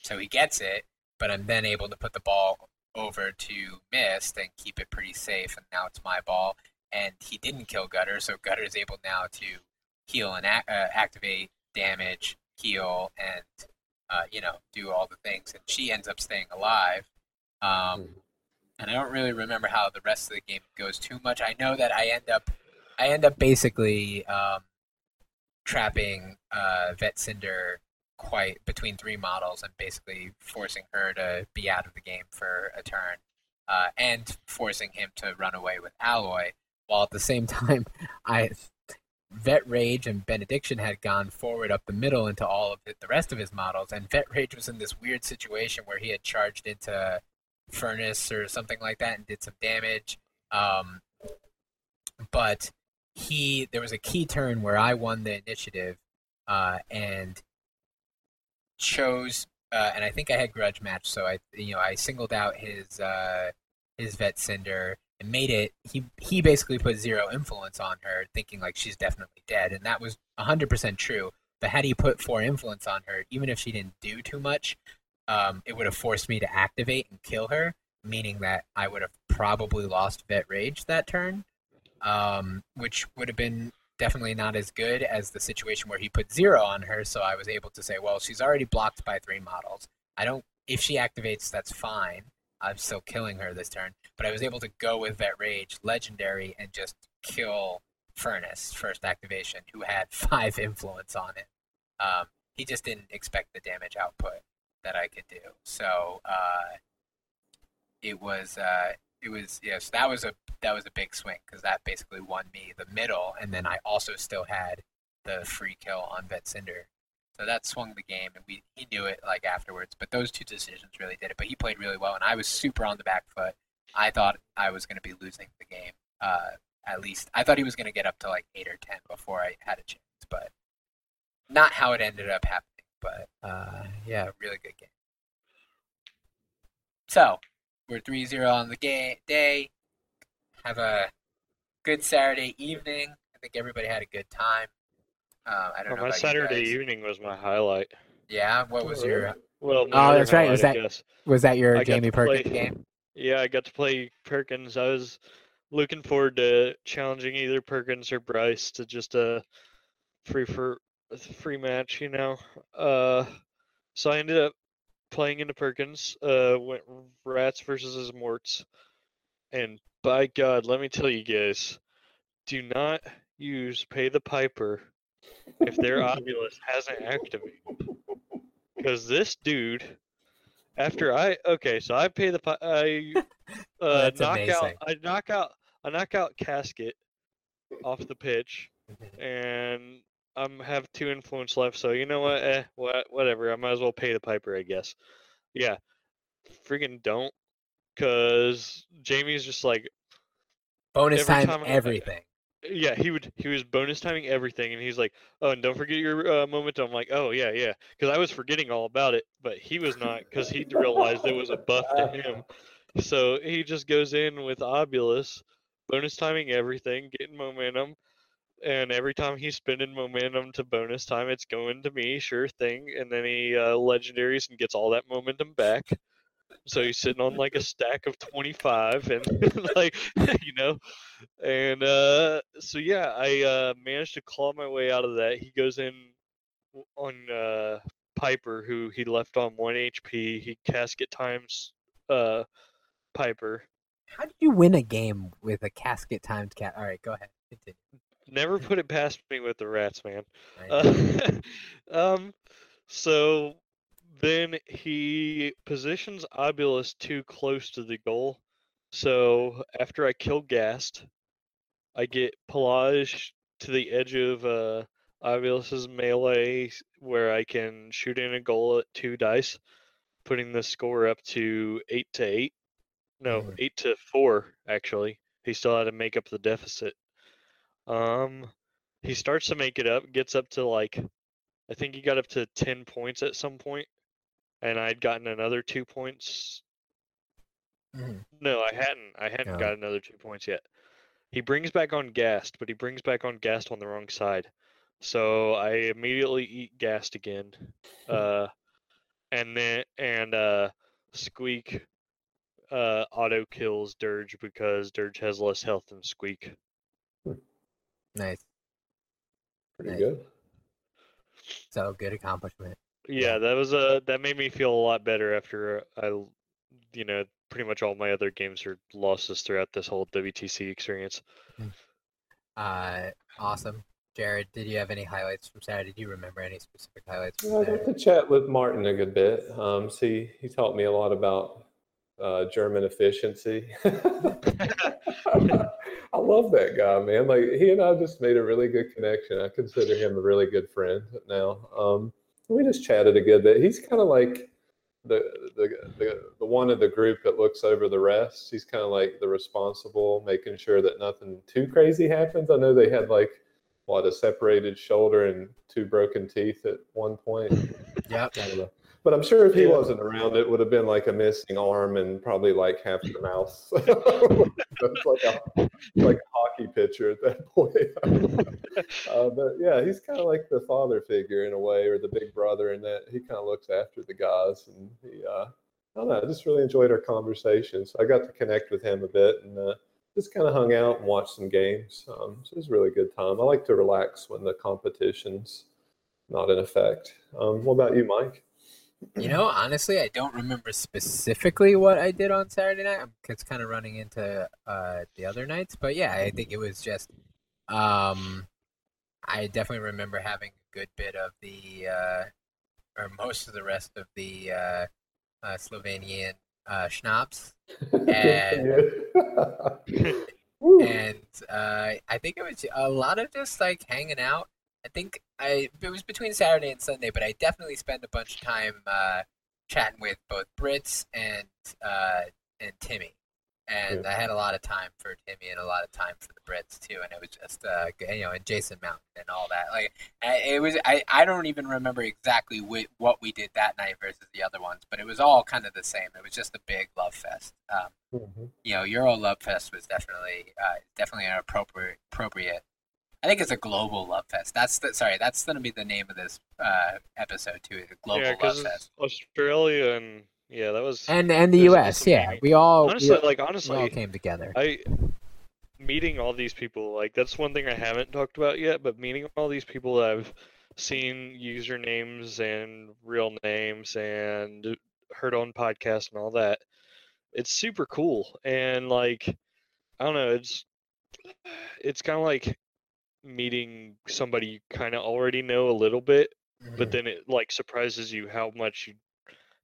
A: so he gets it, but I'm then able to put the ball over to Mist and keep it pretty safe. And now it's my ball. And he didn't kill Gutter, so Gutter is able now to heal and uh, activate damage, heal, and uh, you know do all the things. And she ends up staying alive. Um, and I don't really remember how the rest of the game goes too much. I know that I end up, I end up basically um, trapping uh, Vet Cinder quite between three models and basically forcing her to be out of the game for a turn, uh, and forcing him to run away with Alloy. While at the same time, I Vet Rage and Benediction had gone forward up the middle into all of the rest of his models, and Vet Rage was in this weird situation where he had charged into furnace or something like that and did some damage. Um, but he there was a key turn where I won the initiative uh, and chose uh, and I think I had grudge match, so I you know I singled out his uh, his vet cinder and made it. He he basically put zero influence on her, thinking like she's definitely dead, and that was hundred percent true. But had he put four influence on her, even if she didn't do too much, um, it would have forced me to activate and kill her, meaning that I would have probably lost vet rage that turn, um, which would have been definitely not as good as the situation where he put zero on her. So I was able to say, well, she's already blocked by three models. I don't. If she activates, that's fine. I'm still killing her this turn, but I was able to go with vet rage, legendary, and just kill Furnace first activation, who had five influence on it. Um, he just didn't expect the damage output that I could do. So uh, it was uh, it was yes that was a that was a big swing because that basically won me the middle, and then I also still had the free kill on Vet Cinder. So that swung the game, and we he knew it like afterwards. But those two decisions really did it. But he played really well, and I was super on the back foot. I thought I was going to be losing the game. Uh, at least I thought he was going to get up to like eight or ten before I had a chance, but not how it ended up happening. But uh, yeah, really good game. So we're 3-0 on the ga- day. Have a good Saturday evening. I think everybody had a good time. Uh, I don't
B: Oh,
A: know
B: my Saturday evening was my highlight.
A: Yeah, what was your?
B: Well,
A: Oh, that's right, was that- Was that your
B: I
A: Jamie
B: to play-
A: Perkins game?
B: Yeah, I got to play Perkins. I was looking forward to challenging either Perkins or Bryce to just a free for it's a free match, you know. Uh, so I ended up playing into Perkins. Uh, went Rats versus his Morts, and by God, let me tell you guys, do not use Pay the Piper if their Obulus hasn't activated, because this dude. After I okay, so I pay the pi- I uh, knock out. I knock out I knock out casket off the pitch and I'm have two influence left, so you know what? Eh, what, whatever. I might as well pay the piper, I guess. Yeah, freaking don't, cause Jamie's just like,
A: Bonus
B: Every
A: time,
B: time I-
A: everything.
B: yeah, he would he was bonus timing everything, and he's like, oh, and don't forget your uh, momentum. I'm like, oh yeah, yeah, because I was forgetting all about it, but he was not, because he realized it was a buff to him. So he just goes in with Obulus, bonus timing everything, getting momentum, and every time he's spending momentum to bonus time, it's going to me, sure thing. And then he uh, legendaries and gets all that momentum back. So he's sitting on like a stack of 25, and like, you know, and uh, so yeah, I uh, managed to claw my way out of that. He goes in on uh, Piper, who he left on one HP. He casket times uh, Piper.
A: How did you win a game with a casket timed cat? All right, go ahead. Continue.
B: Never put it past me with the rats, man. Uh, um, so then he positions Obulus too close to the goal. So after I kill Ghast, I get Pelage to the edge of uh, Obulus's melee where I can shoot in a goal at two dice, putting the score up to eight to eight. No,
A: Mhm.
B: eight to four actually. He still had to make up the deficit. Um, he starts to make it up, gets up to like, I think he got up to 10 points at some point, and I'd gotten another two points.
A: Mhm.
B: No, I hadn't. I hadn't
A: No.
B: got another two points yet. He brings back on Ghast, but he brings back on Ghast on the wrong side. So I immediately eat Ghast again. Uh, and then, and, uh, Squeak, uh, auto kills Dirge because Dirge has less health than Squeak.
A: Nice.
C: Pretty
A: Nice.
C: good.
A: So good accomplishment.
B: Yeah, that was a that made me feel a lot better after I, you know, pretty much all my other games are losses throughout this whole WTC experience.
A: Uh, awesome. Jared, did you have any highlights from Saturday? Do you remember any specific highlights from
C: Yeah, I
A: Saturday?
C: got to chat with Martin a good bit. Um, see, he taught me a lot about uh, German efficiency. I love that guy, man. Like he and I just made a really good connection. I consider him a really good friend now. Um, we just chatted a good bit. He's kind of like the, the the the one of the group that looks over the rest. He's kind of like the responsible, making sure that nothing too crazy happens. I know they had like what a separated shoulder and two broken teeth at one point.
A: Yep.
C: I don't know. But I'm sure if he
B: Yeah.
C: wasn't around, it would have been like a missing arm and probably like half the mouth. It's like a like a hockey pitcher at that point. uh, but yeah, he's kind of like the father figure in a way, or the big brother, in that he kind of looks after the guys. And he, uh, I don't know, I just really enjoyed our conversation. So I got to connect with him a bit and uh, just kind of hung out and watched some games. Um, so it was a really good time. I like to relax when the competition's not in effect. Um, what about you, Mike?
A: You know, honestly, I don't remember specifically what I did on Saturday night. It's kind of running into uh, the other nights, but yeah, I think it was just. Um, I definitely remember having a good bit of the, uh, or most of the rest of the uh, uh, Slovenian uh, schnapps, And- and uh, I think it was a lot of just like hanging out. I think I it was between Saturday and Sunday, but I definitely spent a bunch of time uh, chatting with both Brits and uh, and Timmy, and I had a lot of time for Timmy and a lot of time for the Brits too, and it was just uh, you know and Jason Mountain and all that. Like I, it was, I, I don't even remember exactly wh- what we did that night versus the other ones, but it was all kind of the same. It was just a big love fest. Um,
C: Mhm.
A: you know, Euro Love Fest was definitely uh, definitely an appropriate appropriate. I think it's a global love fest. That's the sorry. That's gonna be the name of this uh, episode too. The global
B: yeah,
A: love fest.
B: Australia and yeah, that was
A: And and the U.S. Yeah,
B: maybe-
A: we all
B: honestly
A: we,
B: like
A: we all
B: honestly
A: came together.
B: I meeting all these people like that's one thing I haven't talked about yet, but meeting all these people that I've seen usernames and real names and heard on podcasts and all that. It's super cool. And like I don't know, it's it's kind of like meeting somebody you kind of already know a little bit, but
A: Mhm.
B: then it like surprises you how much you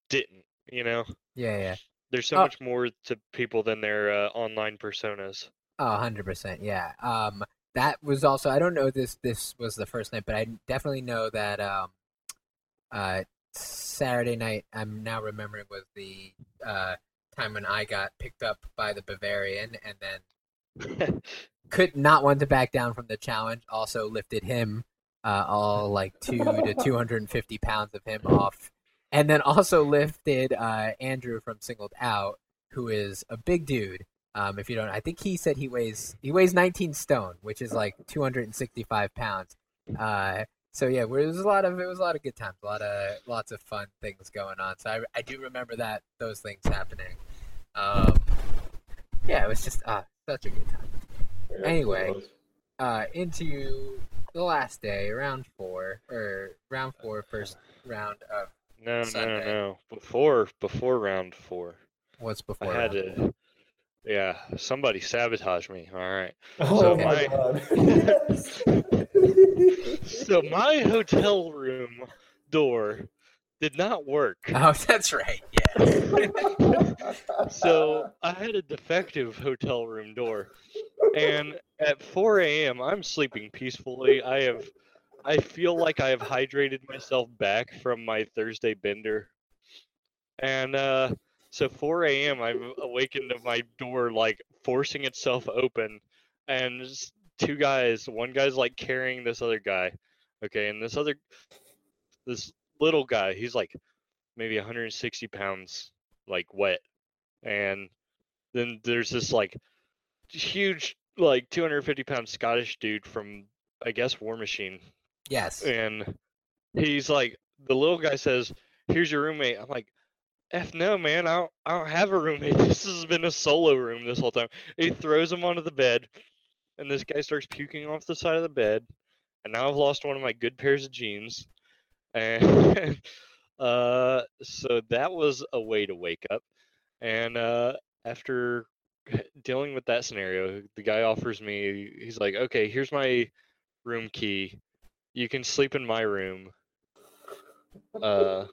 B: didn't, you know?
A: yeah, yeah.
B: There's so
A: Oh.
B: much more to people than their uh, online personas.
A: Oh, 100%. Yeah. Um that was also I don't know this this was the first night, but I definitely know that um uh Saturday night I'm now remembering was the uh time when I got picked up by the Bavarian and then could not want to back down from the challenge. Also lifted him uh all like 2 to 250 pounds of him off and then also lifted uh Andrew from singled out who is a big dude um, if you don't, I think he said he weighs he weighs 19 stone, which is like 265 pounds. Uh, so yeah, it was a lot of it was a lot of good times, a lot of lots of fun things going on. So I, I do remember that those things happening. Um, yeah, it was just uh, such a good time.
C: Yeah,
A: Anyway. Uh, into the last day, round four or round four, first round of
B: No,
A: Sunday.
B: no, no. Before before round four,
A: what's before.
B: I had
A: round
B: to. Yeah, somebody sabotaged me. All right.
C: Oh
B: So
C: my
B: my-
C: god.
B: So my hotel room door did not work.
A: Oh, that's right. Yeah.
B: So I had a defective hotel room door, and at 4 a.m. I'm sleeping peacefully. I have, I feel like I have hydrated myself back from my Thursday bender, and uh, so 4 a.m. I'm awakened to my door like forcing itself open, and two guys. One guy's like carrying this other guy, okay, and this other, this little guy, he's like maybe 160 pounds, like wet and then there's this like huge like 250 pound scottish dude from i guess war machine
A: yes.
B: and he's like the little guy says here's your roommate. I'm like f no man i don't, I don't have a roommate. This has been a solo room this whole time. He throws him onto the bed and this guy starts puking off the side of the bed and now i've lost one of my good pairs of jeans and uh so that was a way to wake up and uh after dealing with that scenario the guy offers me he's like okay here's my room key. You can sleep in my room uh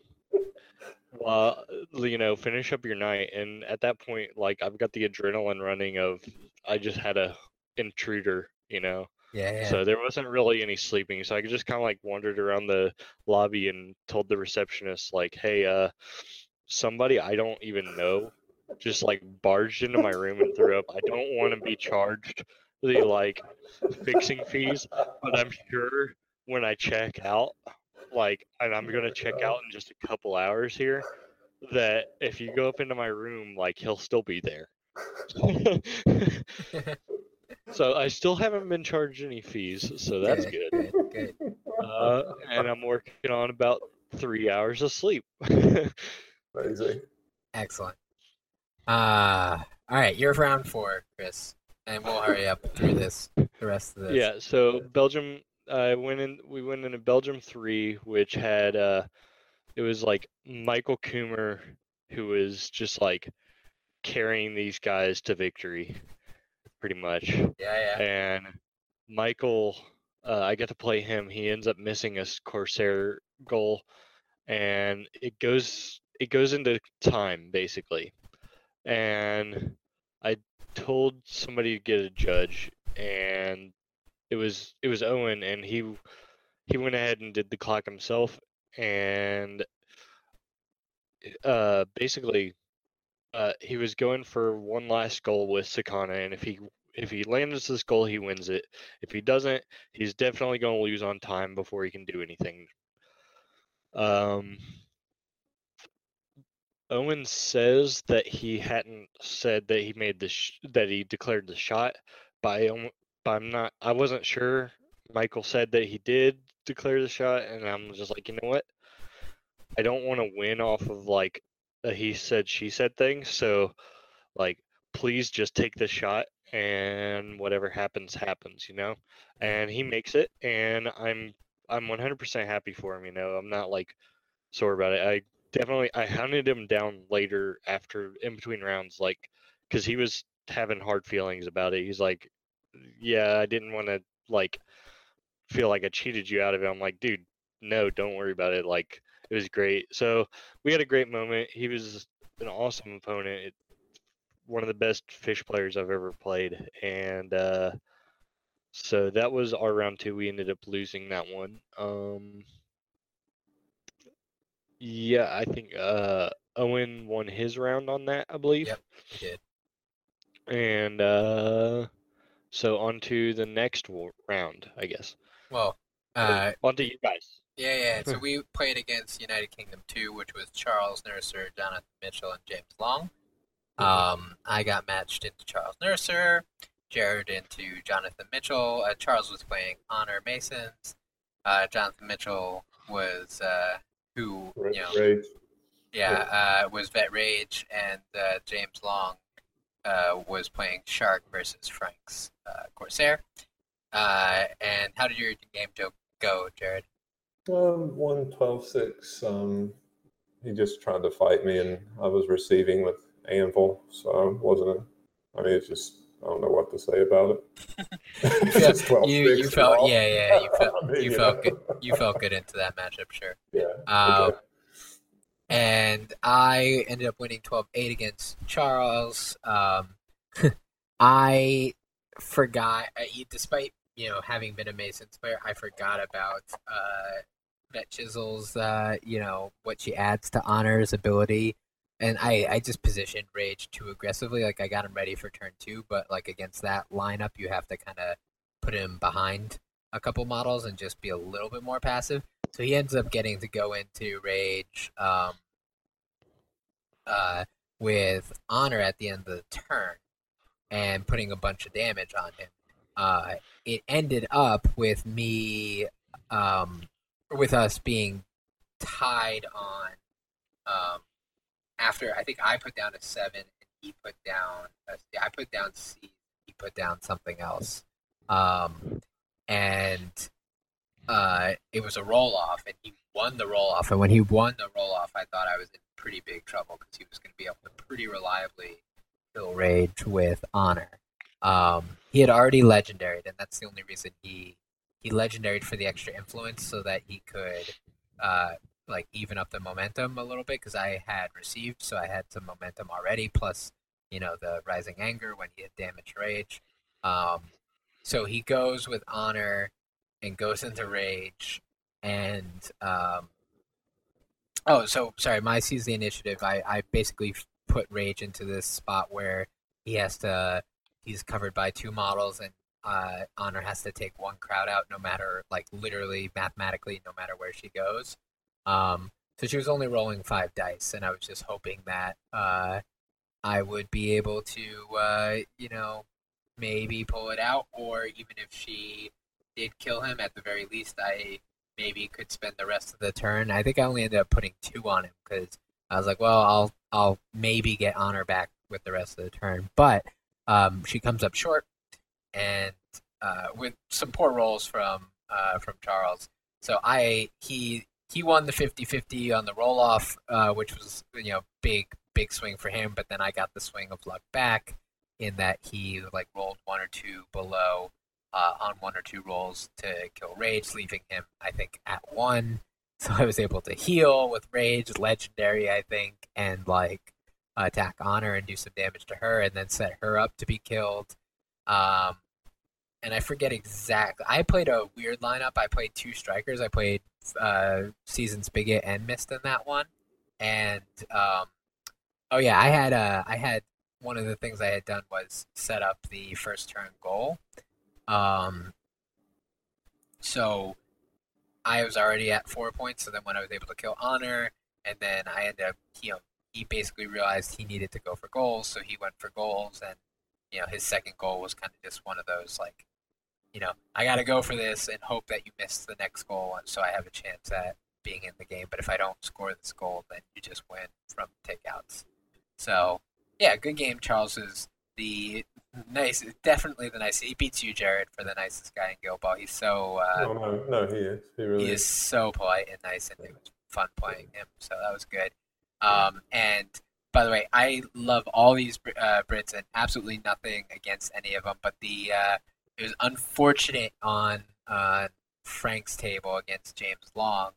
B: while you know finish up your night. And at that point like i've got the adrenaline running of i just had a intruder you know
A: Yeah, yeah.
B: so there wasn't really any sleeping so i just kind of like wandered around the lobby and told the receptionist like hey uh somebody i don't even know just like barged into my room and threw up i don't want to be charged the like fixing fees but i'm sure when i check out like and i'm gonna check out in just a couple hours here that if you go up into my room like he'll still be there so i still haven't been charged any fees so that's good
A: Good, good.
B: uh, and i'm working on about three hours of sleep
C: Amazing.
A: Excellent. Uh, all right, you're round four, Chris, and we'll hurry up through this, the rest of this.
B: Yeah, so Belgium, I went in. We went into Belgium three, which had uh, it was like Michael Coomer, who was just like carrying these guys to victory, pretty much.
A: yeah, yeah.
B: And Michael, uh, I get to play him. He ends up missing a Corsair goal, and it goes it goes into time basically. And I told somebody to get a judge, and it was it was Owen, and he he went ahead and did the clock himself, and uh, basically uh, he was going for one last goal with Sakana, and if he if he lands this goal, he wins it. If he doesn't, he's definitely going to lose on time before he can do anything. Um, Owen says that he hadn't said that he made the sh- that he declared the shot, but, I, but I'm not. I wasn't sure. Michael said that he did declare the shot, and I'm just like, you know what? I don't want to win off of like a he said she said thing. So, like, please just take the shot, and whatever happens, happens. You know. And he makes it, and I'm I'm 100% happy for him. You know, I'm not like sore about it. I definitely I hunted him down later after in between rounds, like because he was having hard feelings about it. He's like, "Yeah, I didn't want to like feel like I cheated you out of it." I'm like, "Dude, no, don't worry about it. Like it was great." So we had a great moment. He was an awesome opponent. It, one of the best fish players I've ever played, and uh, so that was our round two. We ended up losing that one. Um, yeah, I think uh, Owen won his round on that, I believe.
A: Yep. He did.
B: And uh, so on to the next round, I guess.
A: Well, uh,
B: on to you guys.
A: Yeah, yeah. So we played against United Kingdom 2, which was Charles Nurser, Jonathan Mitchell, and James Long. Um, I got matched into Charles Nurser, Jared into Jonathan Mitchell. Uh, Charles was playing Honor Masons. Uh, Jonathan Mitchell was uh, who you know
C: right.
A: yeah uh, was Vet Rage, and uh, James Long uh, was playing Shark versus Frank's uh, Corsair. Uh, and how did your game go, Jared?
C: Um, one twelve six. Um, he just tried to fight me, and I was receiving with anvil, so I wasn't. A, I mean, it's just I don't know what to say about it. Just 12-6
A: you you felt
C: all.
A: yeah yeah you felt
C: I mean,
A: you
C: you
A: felt
C: know.
A: good you felt good into that matchup sure
C: Yeah.
A: um,
C: okay.
A: and I ended up winning 12-8 against Charles um, I forgot uh, despite you know having been a Masons player I forgot about uh, Vet Chisel's uh, you know what she adds to Honor's ability and I, I just positioned Rage too aggressively. Like I got him ready for turn two, but like against that lineup, you have to kind of put him behind a couple models and just be a little bit more passive. So he ends up getting to go into Rage um, uh, with Honor at the end of the turn and putting a bunch of damage on him. Uh, it ended up with me, um, with us being tied on. Um, after I think I put down a seven and he put down a, I put down C, he put down something else, um, and uh, it was a roll off, and he won the roll off. And when he won the roll off, I thought I was in pretty big trouble because he was going to be able to pretty reliably kill Rage with honor. Um, he had already legendaried, and that's the only reason he he legendaried for the extra influence so that he could uh, like even up the momentum a little bit because I had received, so I had some momentum already. Plus, you know, the rising anger when he had damage rage. Um, so he goes with honor and goes into rage, and um, oh, so sorry, my sees the initiative. I I basically put rage into this spot where he has to. He's covered by two models, and uh, honor has to take one crowd out, no matter like literally mathematically, no matter where she goes. Um, so she was only rolling five dice, and I was just hoping that uh, I would be able to, uh, you know, maybe pull it out, or even if she did kill him, at the very least, I maybe could spend the rest of the turn. I think I only ended up putting two on him because I was like, well, I'll I'll maybe get honor back with the rest of the turn, but um, she comes up short, and uh, with some poor rolls from uh, from Charles. So I he he won the 50-50 on the roll off, uh, which was you know big big swing for him. But then I got the swing of luck back in that he like rolled one or two below uh, on one or two rolls to kill Rage, leaving him I think at one. So I was able to heal with Rage, legendary I think, and like attack Honor and do some damage to her, and then set her up to be killed. Um, and I forget exactly. I played a weird lineup. I played two strikers. I played uh, Season Spigot and Mist in that one. And um, oh yeah, I had uh, I had one of the things I had done was set up the first turn goal. Um, so I was already at four points. So then when I was able to kill Honor, and then I ended up, you know, he basically realized he needed to go for goals, so he went for goals, and you know his second goal was kind of just one of those like, you know, I got to go for this and hope that you miss the next goal, and so I have a chance at being in the game. But if I don't score this goal, then you just win from takeouts. So yeah, good game. Charles is the nice, definitely the nicest. He beats you, Jared, for the nicest guy in Guild Ball. He's so uh,
C: no, no, no, he is. He really
A: he is so polite and nice, and it was fun playing him. So that was good. Um, and by the way, I love all these uh, Brits and absolutely nothing against any of them. But the uh, it was unfortunate on uh, Frank's table against James Long.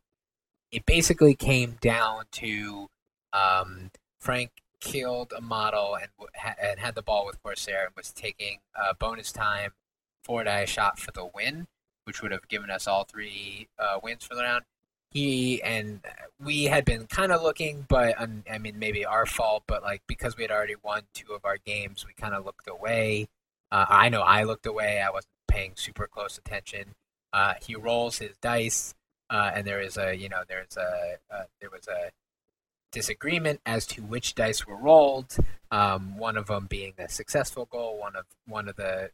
A: It basically came down to um, Frank killed a model and, and had the ball with Corsair and was taking uh, bonus time four die shot for the win, which would have given us all three uh, wins for the round. He and we had been kind of looking, but um, I mean, maybe our fault, but like because we had already won two of our games, we kind of looked away. Uh, I know I looked away. I wasn't paying super close attention. Uh, he rolls his dice, uh, and there is a you know there's a uh, there was a disagreement as to which dice were rolled. Um, one of them being a successful goal, one of one of the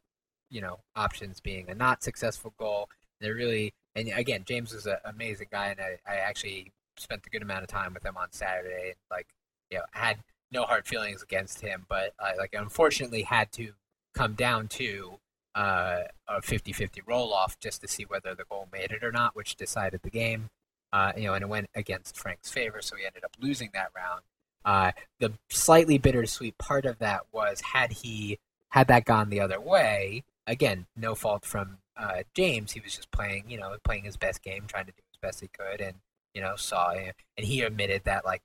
A: you know options being a not successful goal. They're really and again, James is an amazing guy, and I, I actually spent a good amount of time with him on Saturday. And like, you know, had no hard feelings against him, but like, unfortunately, had to come down to uh, a 50-50 roll off just to see whether the goal made it or not, which decided the game. Uh, you know, and it went against Frank's favor, so he ended up losing that round. Uh, the slightly bittersweet part of that was had he had that gone the other way, again, no fault from uh, James. He was just playing, you know, playing his best game, trying to do as best he could, and you know, saw and he admitted that like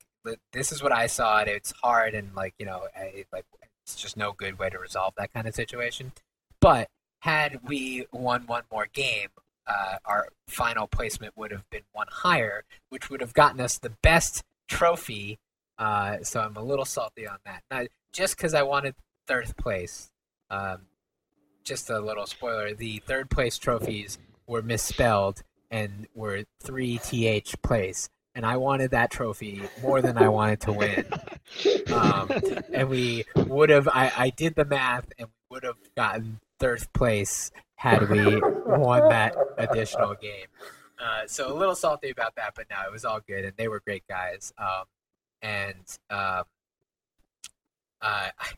A: this is what I saw, and it's hard, and like you know, I, like it's just no good way to resolve that kind of situation. But had we won one more game, uh, our final placement would have been one higher, which would have gotten us the best trophy. Uh, so I'm a little salty on that. Not just because I wanted third place. Um, just a little spoiler: the third place trophies were misspelled and were three th place, and I wanted that trophy more than I wanted to win. Um, and we would have. I, I did the math, and we would have gotten third place had we won that additional game. Uh, so a little salty about that, but no, it was all good, and they were great guys. Um, and um, uh, I-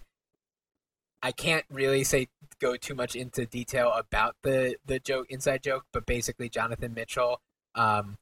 A: I can't really say go too much into detail about the the joke inside joke, but basically Jonathan Mitchell. Um,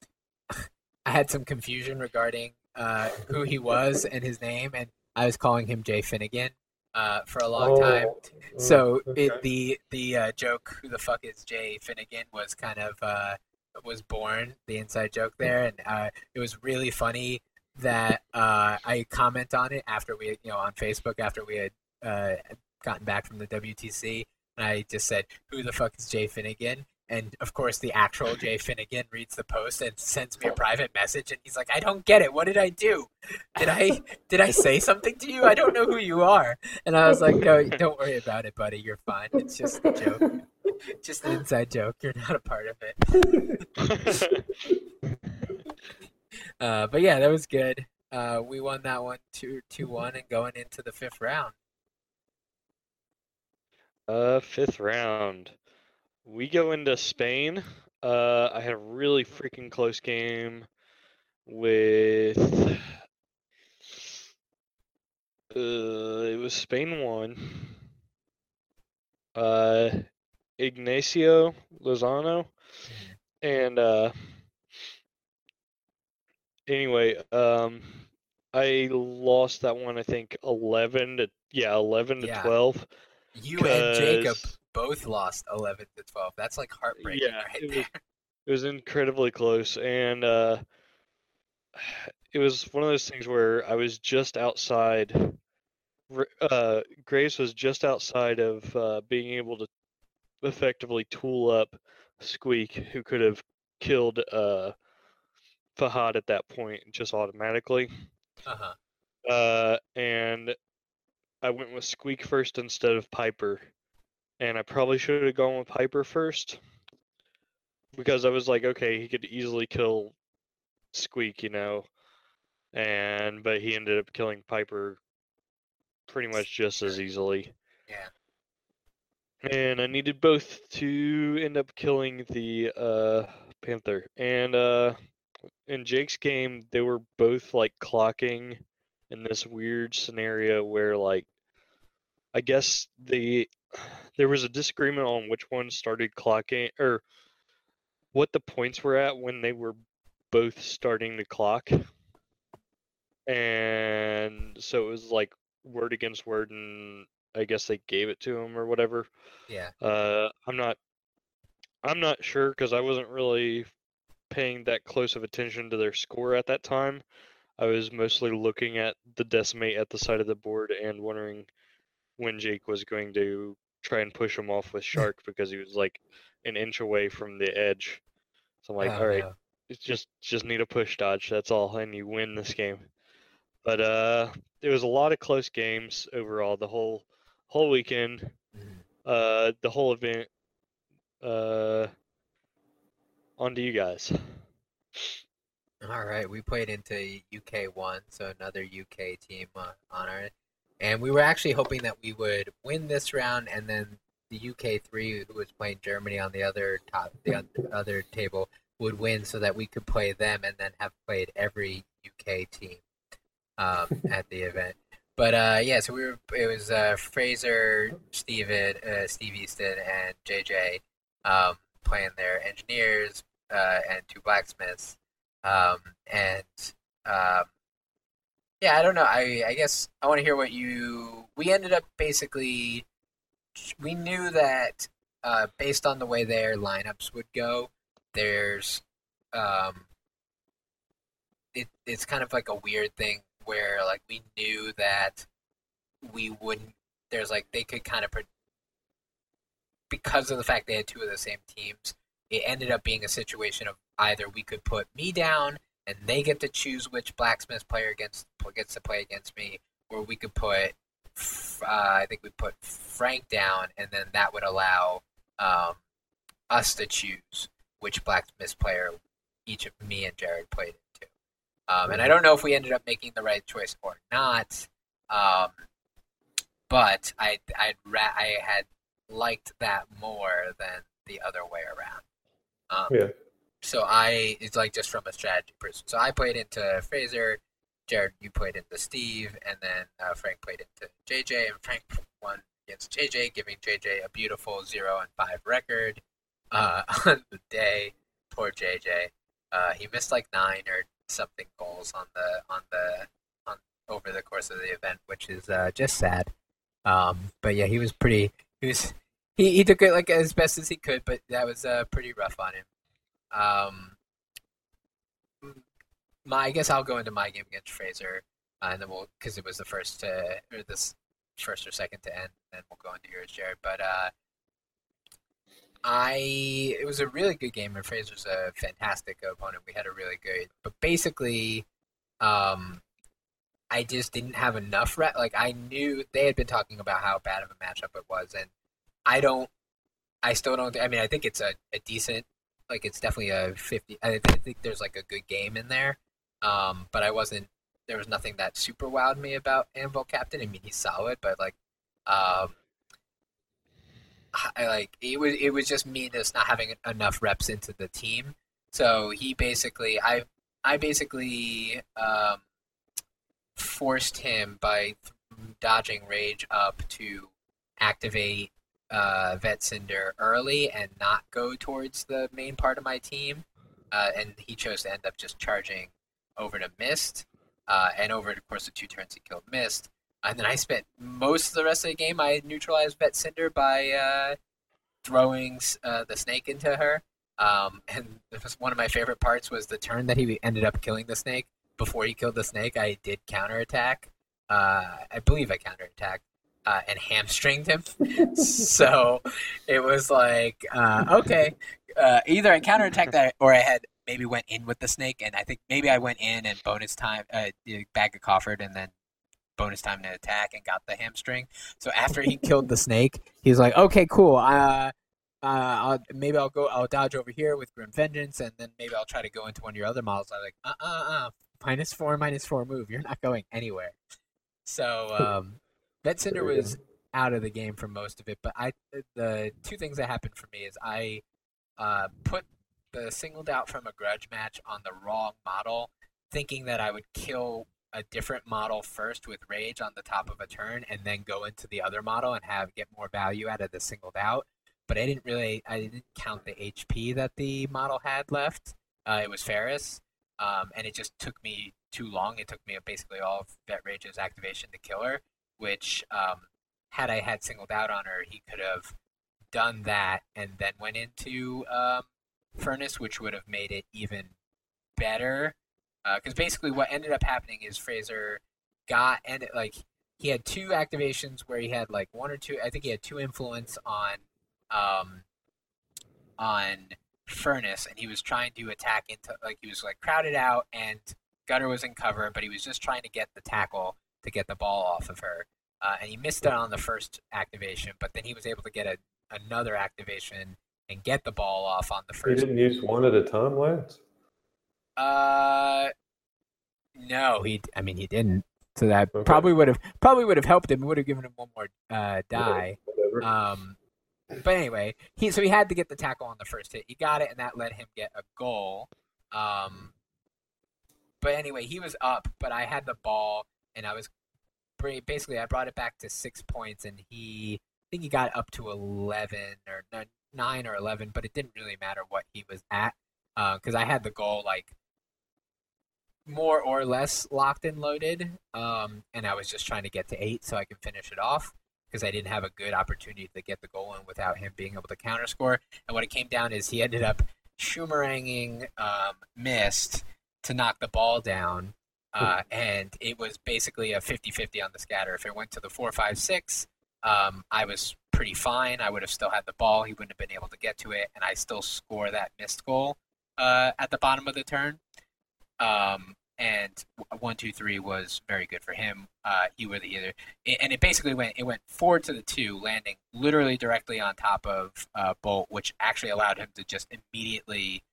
A: I had some confusion regarding uh, who he was and his name, and I was calling him Jay Finnegan uh, for a long time.
C: Oh,
A: So
C: okay.
A: it, the the uh, joke, "Who the fuck is Jay Finnegan?" was kind of uh, was born. The inside joke there, and uh, it was really funny that uh, I comment on it after we, you know, on Facebook after we had uh, gotten back from the WTC, and I just said, "Who the fuck is Jay Finnegan?" And of course, the actual Jay Finnegan reads the post and sends me a private message, and he's like, "I don't get it. What did I do? Did I did I say something to you? I don't know who you are." And I was like, "No, don't worry about it, buddy. You're fine. It's just a joke, just an inside joke. You're not a part of it." Uh, but yeah, that was good. Uh, we won that one two two one, and going into the fifth round.
B: Uh, fifth round. We go into Spain. Uh, I had a really freaking close game with. Uh, it was Spain one. Uh, Ignacio Lozano, and uh. Anyway, um, I lost that one. I think eleven to yeah, eleven to
A: Yeah.
B: twelve.
A: You and Jacob both lost eleven to twelve. That's like heartbreaking
B: Yeah,
A: right
B: it was- It was incredibly close, and uh, it was one of those things where I was just outside. Uh, Graves was just outside of uh, being able to effectively tool up Squeak, who could have killed uh, Fahad at that point just automatically.
A: Uh-huh.
B: Uh, and I went with Squeak first instead of Piper. And I probably should have gone with Piper first. Because I was like, okay, he could easily kill Squeak, you know. And but he ended up killing Piper pretty much just as easily.
A: Yeah.
B: And I needed both to end up killing the uh Panther. And uh in Jake's game, they were both like clocking in this weird scenario where like I guess the there was a disagreement on which one started clocking or what the points were at when they were both starting to clock. And so it was like word against word and I guess they gave it to him or whatever.
A: Yeah.
B: Uh I'm not I'm not sure because I wasn't really paying that close of attention to their score at that time. I was mostly looking at the decimate at the side of the board and wondering when Jake was going to try and push him off with Shark because he was like an inch away from the edge. So I'm like,
A: Oh,
B: all right,
A: no.
B: it's just just need a push dodge. That's all, and you win this game. But uh, there was a lot of close games overall. The whole whole weekend,
A: Mhm.
B: uh, the whole event. Uh, on to you guys.
A: All right, we played into UK one, so another UK team uh, on our, and we were actually hoping that we would win this round, and then the UK three, who was playing Germany on the other top, the other table, would win, so that we could play them, and then have played every UK team um, at the event. But uh, yeah, so we were. It was uh, Fraser, Steven, uh, Steve Easton, and JJ um, playing their engineers uh, and two blacksmiths um, and um, yeah, I don't know. I I guess I want to hear what you. We ended up basically. We knew that uh, based on the way their lineups would go, there's um, it it's kind of like a weird thing where like we knew that we wouldn't. There's like they could kind of pre- because of the fact they had two of the same teams. It ended up being a situation of either we could put me down and they get to choose which blacksmith player against gets to play against me, or we could put uh, I think we put Frank down, and then that would allow um, us to choose which blacksmith player each of me and Jared played into. Um, and I don't know if we ended up making the right choice or not, um, but I I'd ra- I had liked that more than the other way around. Um,
C: Yeah.
A: So I it's like just from a strategy person. So I played into Fraser, Jared, you played into Steve, and then uh, Frank played into JJ, and Frank won against JJ, giving JJ a beautiful zero and five record uh, on the day. Poor JJ. Uh, he missed like nine or something goals on the on the on over the course of the event, which is uh, just sad. Um, but yeah, he was pretty. He was he, he took it like as best as he could, but that was uh, pretty rough on him. Um, my I guess I'll go into my game against Fraser, uh, and then we'll because it was the first to or this first or second to end. And then we'll go into yours, Jared. But uh, I it was a really good game, and Fraser's a fantastic opponent. We had a really good, but basically, um, I just didn't have enough. Like I knew they had been talking about how bad of a matchup it was, and I don't. I still don't. I mean, I think it's a, a decent. Like it's definitely a fifty. I, I think there's like a good game in there, um, but I wasn't. There was nothing that super wowed me about Anvil Captain. I mean, he's solid, but like, um, I like it was. It was just me just not having enough reps into the team. So he basically, I, I basically um, forced him by dodging rage up to activate uh, Vet Cinder early and not go towards the main part of my team. Uh, and he chose to end up just charging over to Mist. Uh, and over the course of two turns, he killed Mist. And then I spent most of the rest of the game, I neutralized Vet Cinder by uh, throwing uh, the snake into her. Um, and one of my favorite parts was the turn that he ended up killing the snake. Before he killed the snake, I did counterattack. Uh, I believe I counterattacked uh, and hamstringed him. so it was like, uh, okay, uh, either I counterattacked that or I had maybe went in with the snake, and I think maybe I went in and bonus time, uh, the bag of coffered, and then bonus time to attack and got the hamstring. So after he killed the snake, he's like, okay, cool. Uh, uh, I'll, maybe I'll go. I'll dodge over here with Grim Vengeance, and then maybe I'll try to go into one of your other models. I'm like, uh, uh, uh, minus four, minus four move. You're not going anywhere. So um, Vet Cinder was out of the game for most of it. But I, the two things that happened for me is I uh, put the singled out from a grudge match on the wrong model, thinking that I would kill a different model first with rage on the top of a turn, and then go into the other model and have get more value out of the singled out. But I didn't really, I didn't count the HP that the model had left. Uh, it was Ferrite, um, and it just took me too long. It took me basically all of Vet Rage's activation to kill her, which um, had I had singled out on her, he could have done that and then went into um, Furnace, which would have made it even better. Because basically, what ended up happening is Fraser got and like he had two activations where he had like one or two. I think he had two influence on um, on Furnace, and he was trying to attack into like he was like crowded out, and Gutter was in cover, but he was just trying to get the tackle to get the ball off of her. Uh, and he missed it on the first activation, but then he was able to get a, another activation and get the ball off on the first.
C: He didn't use one at a time, Lance.
A: Uh, no, he. I mean, he didn't. So that
C: Okay.
A: probably would have probably would have helped him. Would have given him one more uh, die.
C: Whatever.
A: Um, but anyway, he so he had to get the tackle on the first hit. He got it, and that let him get a goal. Um, but anyway, he was up, but I had the ball, and I was basically I brought it back to six points, and he I think he got up to eleven or nine or eleven, but it didn't really matter what he was at because I had the goal like more or less locked and loaded, um, and I was just trying to get to eight so I could finish it off because I didn't have a good opportunity to get the goal in without him being able to counter score. And what it came down is he ended up Schumeranging um, missed to knock the ball down, uh, and it was basically a 50-50 on the scatter. If it went to the four, five, six, um, I was pretty fine. I would have still had the ball. He wouldn't have been able to get to it, and I still score that missed goal uh, at the bottom of the turn. Um, and one, two, three was very good for him. Uh, he the either, and it basically went it went forward to the two, landing literally directly on top of uh, Bolt, which actually allowed him to just immediately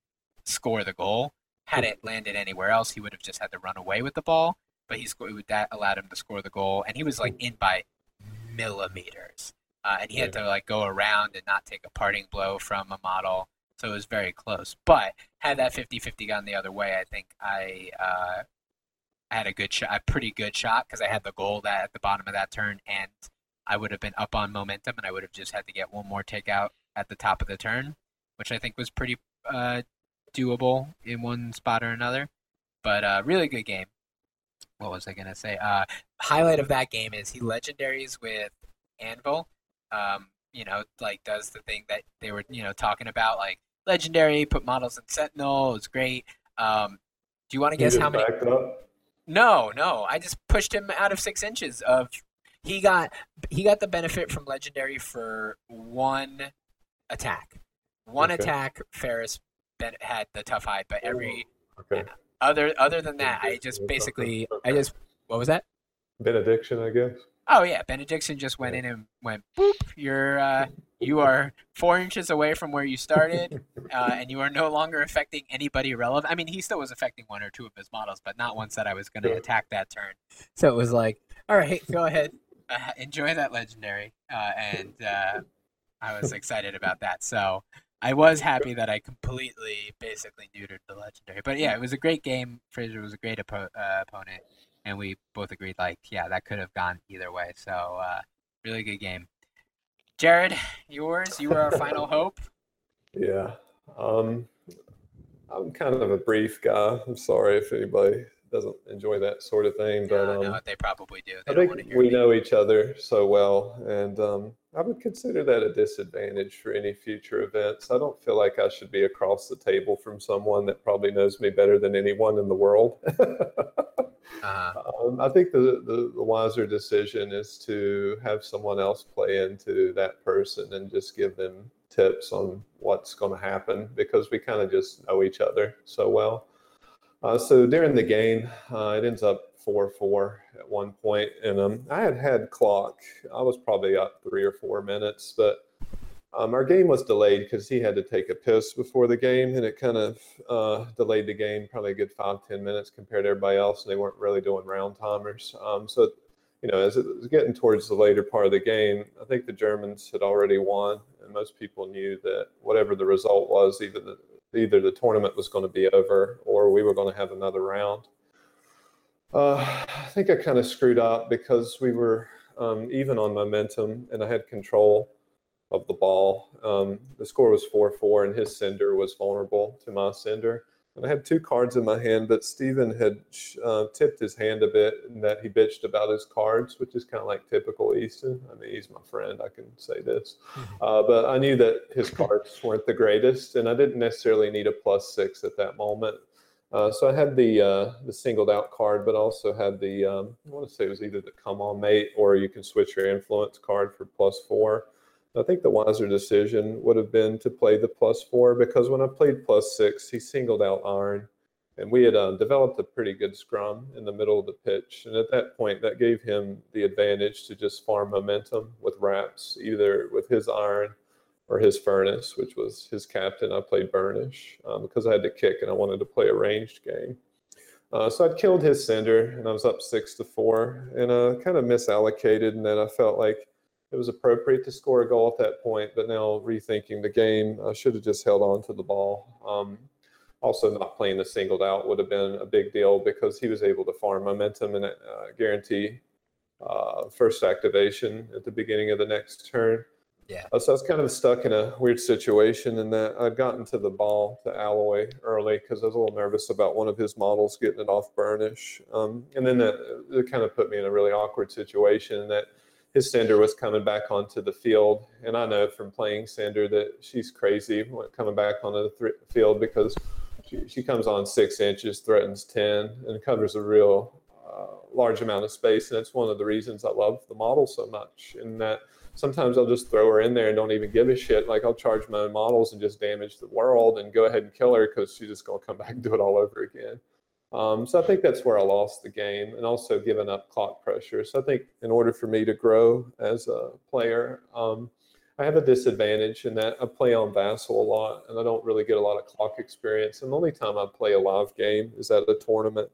A: score the goal. Had it landed anywhere else, he would have just had to run away with the ball. But he scored that allowed him to score the goal, and he was like in by millimeters. Uh, and he had to like go around and not take a parting blow from a model so it was very close. But had that 50-50 gone the other way, I think I uh, had a good shot, a pretty good shot because I had the goal that at the bottom of that turn, and I would have been up on momentum, and I would have just had to get one more takeout at the top of the turn, which I think was pretty uh, doable in one spot or another. But uh, really good game. What was I gonna say? Uh, highlight of that game is he legendaries with Anvil. Um, you know, like does the thing that they were, you know, talking about, like legendary, put models in Sentinel. It was great. Um, do you want to guess how many? No, no. I just pushed him out of six inches of. He got he got the benefit from legendary for one attack. One
C: Okay.
A: attack. Ferrite ben, had the tough hide, but every
C: Okay.
A: other other than that, I just basically I just what was that?
C: Benediction, I guess.
A: Oh yeah, Benediction just went in and went boop. You're uh, you are four inches away from where you started, uh, and you are no longer affecting anybody relevant. I mean, he still was affecting one or two of his models, but not ones that I was going to
C: Sure.
A: attack that turn. So it was like, all right, go ahead, uh, enjoy that legendary, uh, and uh, I was excited about that. So I was happy that I completely, basically neutered the legendary. But yeah, it was a great game. Fraser was a great oppo- uh, opponent, and we both agreed, like, yeah, that could have gone either way. So uh, really good game. Jared, yours. You were our final hope.
C: Yeah. Um, I'm kind of a brief guy. I'm sorry if anybody doesn't enjoy that sort of thing, but
A: no,
C: um,
A: no, they probably do. They
C: I
A: don't want to
C: think we
A: me.
C: know each other so well, and um, I would consider that a disadvantage for any future events. I don't feel like I should be across the table from someone that probably knows me better than anyone in the world.
A: Uh,
C: Um, I think the, the, the wiser decision is to have someone else play into that person and just give them tips on what's going to happen because we kind of just know each other so well. Uh, so during the game, uh, it ends up 4 4 at one point, and um, I had had clock. I was probably up three or four minutes, but um, our game was delayed because he had to take a piss before the game, and it kind of uh, delayed the game probably a good five ten minutes compared to everybody else, and they weren't really doing round timers. Um, so, you know, as it was getting towards the later part of the game, I think the Germans had already won, and most people knew that whatever the result was, either the either the tournament was going to be over or we were going to have another round. Uh, I think I kind of screwed up because we were um, even on momentum and I had control of the ball. Um, the score was 4 4, and his Cinder was vulnerable to my Cinder. And I had two cards in my hand, but Steven had uh, tipped his hand a bit and that he bitched about his cards, which is kind of like typical Easton. I mean, he's my friend, I can say this. Uh, but I knew that his cards weren't the greatest, and I didn't necessarily need a plus six at that moment. Uh, so I had the uh, the singled out card, but also had the um, I want to say it was either the come on mate or you can switch your influence card for plus four. I think the wiser decision would have been to play the plus four because when I played plus six, he singled out iron, and we had uh, developed a pretty good scrum in the middle of the pitch. And at that point, that gave him the advantage to just farm momentum with wraps, either with his iron or his furnace, which was his captain. I played burnish um, because I had to kick and I wanted to play a ranged game. Uh, so I'd killed his Cinder and I was up six to four and uh, kind of misallocated. And then I felt like it was appropriate to score a goal at that point. But now rethinking the game, I should have just held on to the ball. Um, also, not playing the singled out would have been a big deal because he was able to farm momentum and uh, guarantee uh, first activation at the beginning of the next turn.
A: Yeah.
C: Uh, so I was kind of stuck in a weird situation in that I'd gotten to the ball to Alloy early because I was a little nervous about one of his models getting it off burnish. Um, and then that it kind of put me in a really awkward situation that his Cinder was coming back onto the field. And I know from playing Cinder that she's crazy when coming back onto the th- field because she, she comes on six inches, threatens 10, and covers a real uh, large amount of space. And it's one of the reasons I love the model so much in that sometimes I'll just throw her in there and don't even give a shit. Like I'll charge my own models and just damage the world and go ahead and kill her because she's just gonna come back and do it all over again. Um, so I think that's where I lost the game, and also giving up clock pressure. So I think in order for me to grow as a player, um, I have a disadvantage in that I play on Vassal a lot, and I don't really get a lot of clock experience. And the only time I play a live game is at a tournament.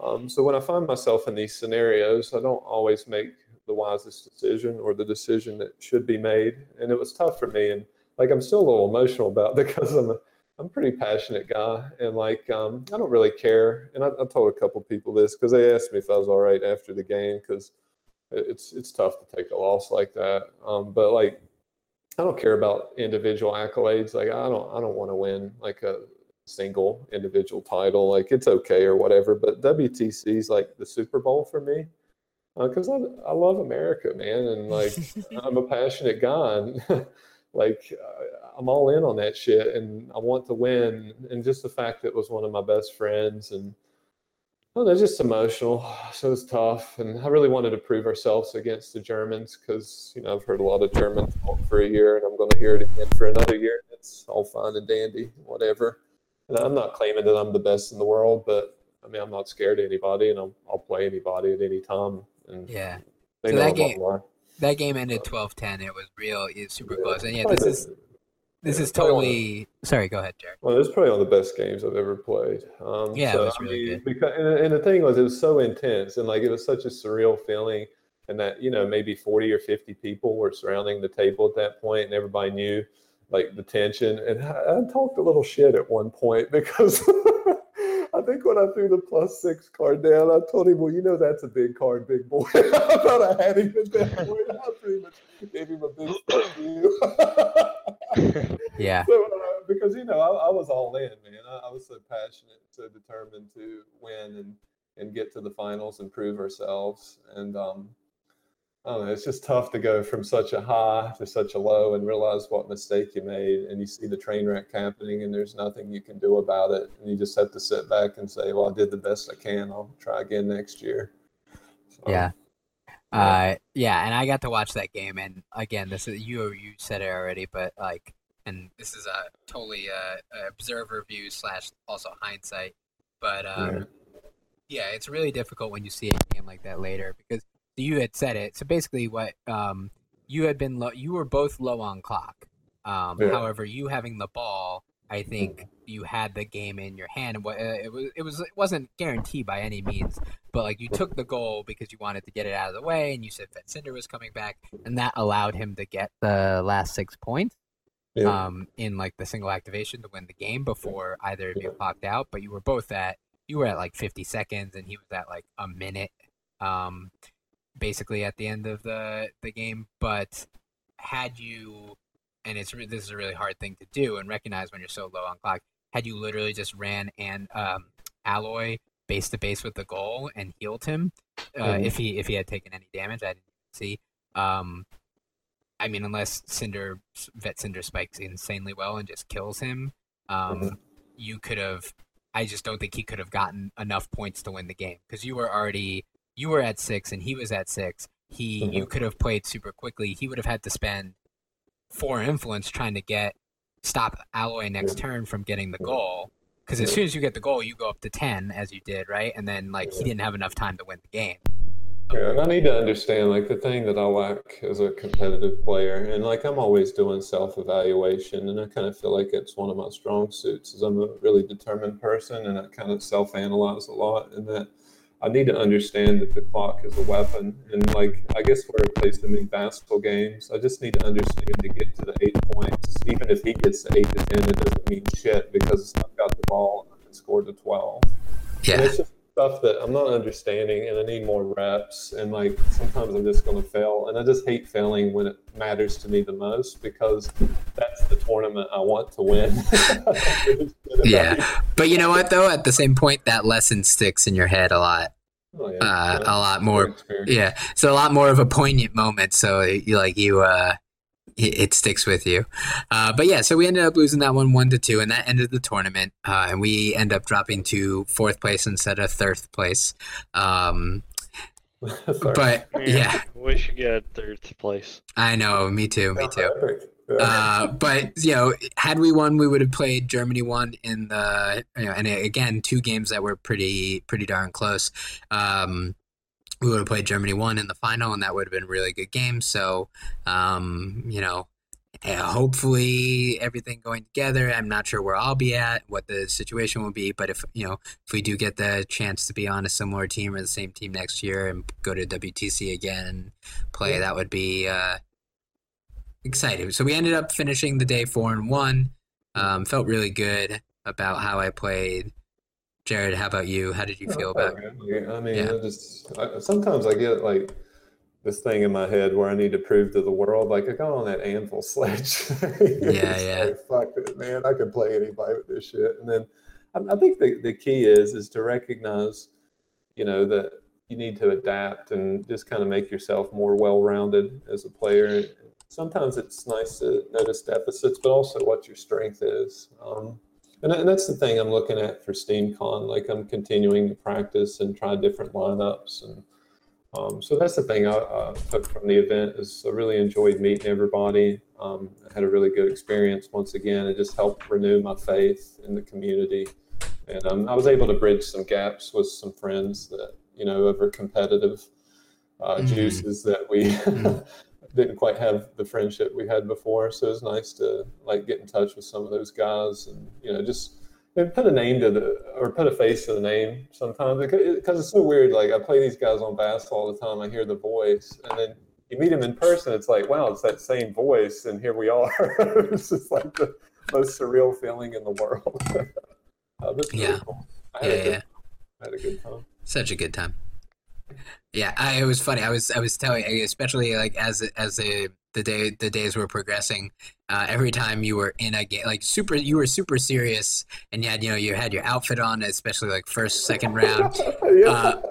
C: Um, so when I find myself in these scenarios, I don't always make the wisest decision or the decision that should be made. And it was tough for me. And like, I'm still a little emotional about because I'm a, I'm a pretty passionate guy. And like, um, I don't really care. And I, I told a couple people this because they asked me if I was all right after the game because it's, it's tough to take a loss like that. Um, but like, I don't care about individual accolades. Like, I don't, I don't want to win like a single individual title. Like, it's okay or whatever. But WTC is like the Super Bowl for me because I, I love America, man, and like I'm a passionate guy, and like uh, I'm all in on that shit, and I want to win. And just the fact that it was one of my best friends, and oh, they're just emotional, so it's tough. And I really wanted to prove ourselves against the Germans because you know I've heard a lot of German talk for a year, and I'm going to hear it again for another year. It's all fine and dandy, whatever. And I'm not claiming that I'm the best in the world, but I mean I'm not scared of anybody, and I'll, I'll play anybody at any time. And
A: Yeah. So that game- That game ended 12-10. It was real. It's super
C: Yeah.
A: close. And yeah, this is this
C: yeah,
A: is
C: probably one of-
A: totally. Sorry, go ahead, Jared.
C: Well, it was probably one of the best games I've ever played. Um,
A: Yeah, it
C: so,
A: was
C: I mean,
A: good.
C: Because, and, and the thing was, it was so intense, and like it was such a surreal feeling, and that you know maybe forty or fifty people were surrounding the table at that point, and everybody knew like the tension. And I, I talked a little shit at one point because think when I threw the plus six card down, I told him, "Well, you know that's a big card, big boy." I thought I had him at that point. I pretty much gave him a big fuck you.
A: Yeah.
C: So, uh, because you know, I, I was all in, man. I, I was so passionate, so determined to win and and get to the finals and prove ourselves. And um, I don't know, it's just tough to go from such a high to such a low and realize what mistake you made, and you see the train wreck happening, and there's nothing you can do about it, and you just have to sit back and say, "Well, I did the best I can. I'll try again next year." So,
A: Yeah.
C: yeah.
A: Uh, yeah, and I got to watch that game, and again, this is you. You said it already, but like, and this is a totally uh, observer view slash also hindsight. But um, yeah. it's really difficult when you see a game like that later because you had said it. So basically, what um, you had been low. You were both low on clock. Um,
C: Yeah.
A: However, you having the ball, I think you had the game in your hand. and what- uh, It was it was it wasn't guaranteed by any means, but like you took the goal because you wanted to get it out of the way, and you said that Cinder was coming back, and that allowed him to get the last six points
C: Yeah.
A: um, in like the single activation to win the game before either of you clocked out. But you were both at you were at like 50 seconds and he was at like a minute, um, basically at the end of the the game. But had you, and it's re- this is a really hard thing to do and recognize when you're so low on clock. Had you literally just ran and um, alloy base to base with the goal and healed him, uh,
C: Mhm.
A: if he if he had taken any damage, I didn't see. Um, I mean, unless Cinder Vet Cinder spikes insanely well and just kills him, um,
C: Mhm.
A: you could have. I just don't think he could have gotten enough points to win the game because you were already you were at six and he was at six. He you
C: Mhm.
A: could have played super quickly. He would have had to spend four influence trying to get stop Alloy next turn from getting the goal. Because as soon as you get the goal, you go up to ten as you did, right? And then like he didn't have enough time to win the game.
C: Yeah, and I need to understand like the thing that I lack as a competitive player, and like I'm always doing self-evaluation, and I kind of feel like it's one of my strong suits. Is I'm a really determined person, and I kind of self-analyze a lot, and that I need to understand that the clock is a weapon, and like I guess where I play so many basketball games, I just need to understand to get to the eight points. Even if he gets to eight to ten, it doesn't mean shit because I've got the ball and I can score to twelve. And it's just stuff that I'm not understanding, and I need more reps. And like sometimes I'm just going to fail, and I just hate failing when it matters to me the most because that's the tournament I want to win.
A: Yeah. But you know what though? At the same point, that lesson sticks in your head a lot.
C: Oh, yeah.
A: Uh, a lot more.
C: Experience.
A: Yeah, so a lot more of a poignant moment. So you like you, uh, it, it sticks with you. Uh, but yeah, so we ended up losing that one one to two, and that ended the tournament. Uh, and we end up dropping to fourth place instead of third place. Um,
C: Sorry.
A: but yeah,
B: Wish you got third place.
A: I know. Me too. Me too. Uh, but you know, had we won, we would have played Germany one in the you know, and again, two games that were pretty pretty darn close. Um, we would have played Germany one in the final, and that would have been a really good game. So, um, you know, eh, hopefully everything going together. I'm not sure where I'll be at, what the situation will be, but if you know, if we do get the chance to be on a similar team or the same team next year and go to WTC again and play, that would be. Uh, excited. So we ended up finishing the day four and one. Um, felt really good about how I played. Jared, how about you? How did you feel about?
C: I mean,
A: Yeah.
C: I just I, sometimes I get like this thing in my head where I need to prove to the world, like I got on that anvil sledge.
A: Yeah, yeah.
C: Like, Fuck it, man! I could play anybody with this shit. And then I, I think the the key is is to recognize, you know, that you need to adapt and just kind of make yourself more well-rounded as a player. Sometimes it's nice to notice deficits, but also what your strength is. Um, and, and that's the thing I'm looking at for SteamCon. Like I'm continuing to practice and try different lineups, and um, so that's the thing I uh, took from the event. Is I really enjoyed meeting everybody. Um, I had a really good experience once again. It just helped renew my faith in the community, and um, I was able to bridge some gaps with some friends that you know over competitive uh,
A: Mhm.
C: juices that we. Didn't quite have the friendship we had before. So it was nice to like get in touch with some of those guys and you know just put a name to the or put a face to the name sometimes because it's so weird. Like I play these guys on basketball all the time. I hear the voice and then you meet them in person. It's like wow, it's that same voice and here we are. it's just like the most surreal feeling in the world. uh, but it's really
A: Yeah.
C: cool. I had,
A: Yeah,
C: a good,
A: yeah.
C: I had a good time.
A: Such a good time. Yeah, I, it was funny. I was I was telling, especially like as as the the day the days were progressing, uh, every time you were in a game, like super, you were super serious, and you had you know you had your outfit on, especially like first second round.
C: yeah.
A: Uh,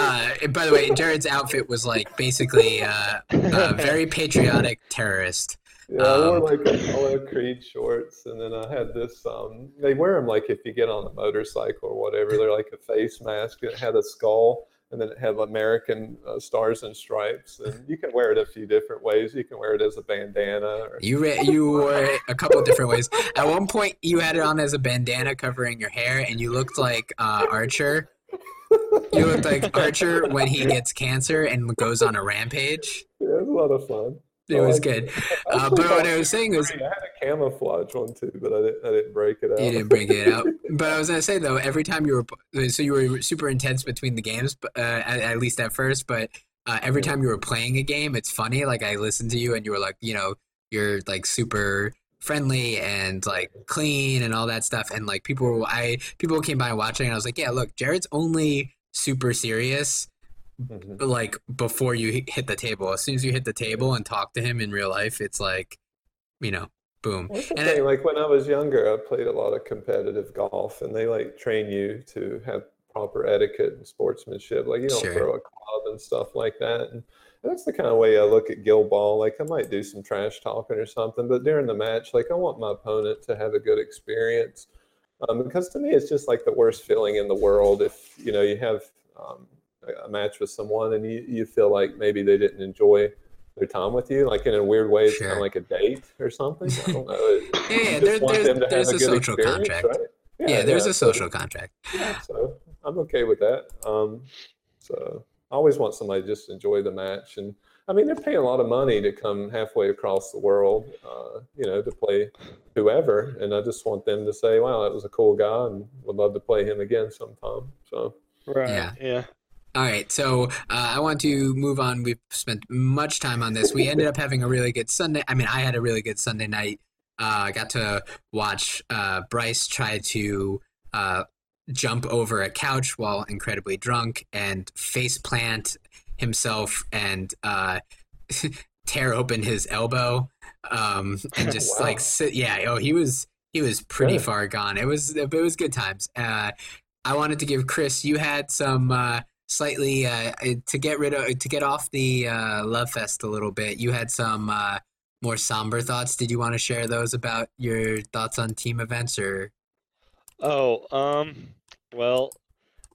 A: Uh, by the way, Jared's outfit was like basically uh, a very patriotic terrorist.
C: Yeah, I wore
A: Um,
C: like a Apollo Creed shorts, and then I had this. Um, they wear them like if you get on a motorcycle or whatever. They're like a face mask. It had a skull, and then it had American uh, stars and stripes. And you can wear it a few different ways. You can wear it as a bandana. Or,
A: You re- you wore it a couple of different ways. At one point, you had it on as a bandana covering your hair, and you looked like uh, Archer. You looked like Archer when he gets cancer and goes on a rampage.
C: yeah, it was a lot of fun.
A: It was good. Uh, but what I was saying was,
C: I had camouflage one too, but I didn't. I didn't break it out.
A: You didn't break it out. But I was gonna say though, every time you were so you were super intense between the games, but uh, at, at least at first. But uh, every
C: Yeah.
A: time you were playing a game, it's funny. Like I listened to you, and you were like, you know, you're like super friendly and like clean and all that stuff. And like people, were, I people came by watching, and I was like, yeah, look, Jared's only super serious
C: Mhm.
A: like before you hit the table. As soon as you hit the table and talk to him in real life, it's like, you know, boom.
C: Well, that's the
A: And I-
C: thing. Like when I was younger, I played a lot of competitive golf, and they like train you to have proper etiquette and sportsmanship. Like you don't
A: Sure.
C: throw a club and stuff like that. And that's the kind of way I look at Guild Ball. Like I might do some trash talking or something, but during the match, like I want my opponent to have a good experience. Um, because to me, it's just like the worst feeling in the world if you know you have um, a- a match with someone and you, you feel like maybe they didn't enjoy their time with you, like in a weird way, it's kind of like a date or something. I don't know. It-
A: Yeah, yeah, there- there's- there's
C: have
A: a social contract.
C: right?
A: Yeah, there's a
C: so-
A: social contract.
C: yeah, so I'm okay with that. Um, so I always want somebody to just enjoy the match, and I mean they're paying a lot of money to come halfway across the world, uh, you know, to play whoever, and I just want them to say, "Wow, that was a cool guy," and would love to play him again sometime. So
B: Right.
A: Yeah.
B: Yeah.
A: All right, so uh, I want to move on. We've spent much time on this. We ended up having a really good Sunday. I mean, I had a really good Sunday night. Uh, I got to watch uh, Bryce try to uh, jump over a couch while incredibly drunk and face plant himself and uh, tear open his elbow um, and just
C: Wow.
A: like sit. Yeah, oh, he was he was pretty
C: Good.
A: far gone. It was it was good times. Uh, I wanted to give Chris. You had some uh, slightly uh, to get rid of to get off the uh, love fest a little bit. You had some uh, more somber thoughts. Did you want to share those about your thoughts on team events or?
B: Oh, um, well,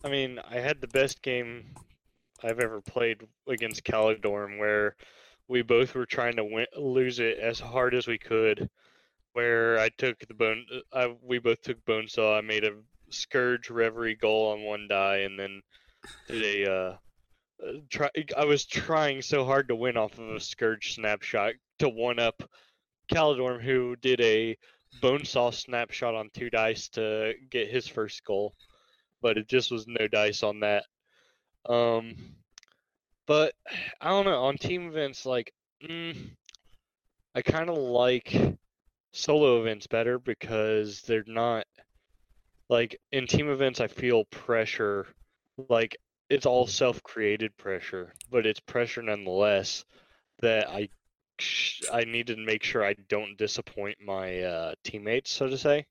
B: I mean, I had the best game I've ever played against Calidorm, where we both were trying to win, lose it as hard as we could. Where I took the bone, I, we both took bone saw. I made a scourge reverie goal on one die, and then did a. Uh, uh, try, I was trying so hard to win off of a scourge snapshot to one up Calidorm, who did a bone saw snapshot on two dice to get his first goal, but it just was no dice on that. Um, but I don't know on team events like mm, I kind of like solo events better because they're not like in team events. I feel pressure like it's all self-created pressure, but it's pressure nonetheless that I I need to make sure I don't disappoint my uh, teammates, so to say.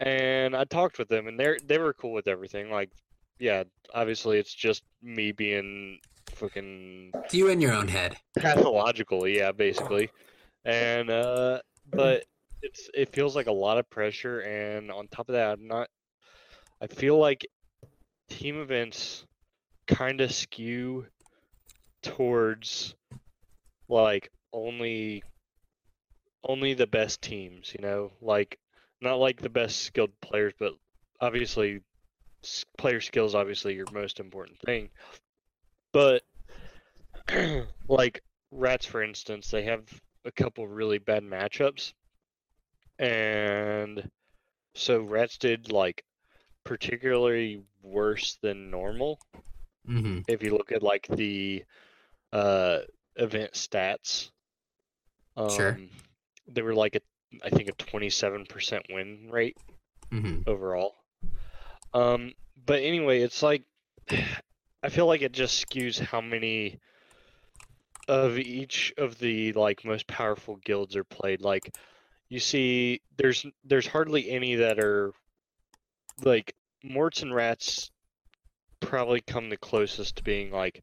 B: And I talked with them, and they they were cool with everything. Like, yeah, obviously it's just me being fucking
A: You in your own head.
B: pathological, yeah, basically. And uh, but it's it feels like a lot of pressure, and on top of that, I'm not. I feel like team events kind of skew towards like only only the best teams, you know, like not like the best skilled players, but obviously player skills obviously your most important thing. But like Rats for instance, they have a couple really bad matchups. And so Rats did like particularly worse than normal.
A: Hmm
B: if you look at like the uh event stats um
A: Sure.
B: they were like a i think a 27% win rate
A: hmm
B: overall. Um but anyway it's like i feel like it just skews how many of each of the like most powerful guilds are played. Like you see there's there's hardly any that are like morts and rats probably come the closest to being like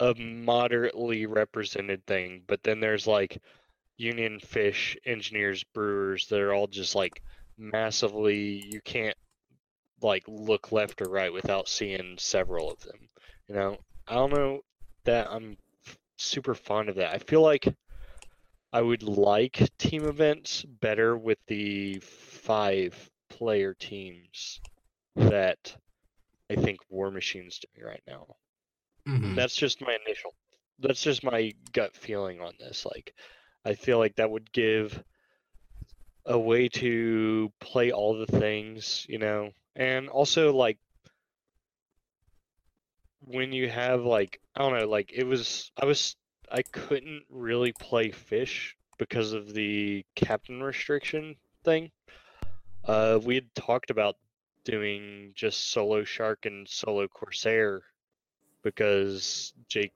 B: a moderately represented thing but then there's like union fish engineers brewers that are all just like massively you can't like look left or right without seeing several of them you know? I don't know that i'm super fond of that. I feel like i would like team events better with the five player teams that i think war machine's doing right now.
A: Hmm
B: that's just my initial that's just my gut feeling on this. Like i feel like that would give a way to play all the things you know? And also like when you have like i don't know like it was i was i couldn't really play fish because of the captain restriction thing. Uh, we had talked about doing just solo shark and solo corsair because Jake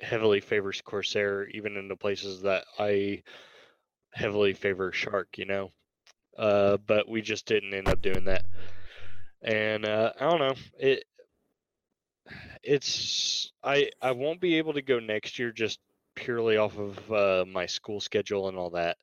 B: heavily favors corsair even in the places that I heavily favor shark, you know. Uh, but we just didn't end up doing that. And uh, I don't know. It it's I I won't be able to go next year just purely off of uh, my school schedule and all that.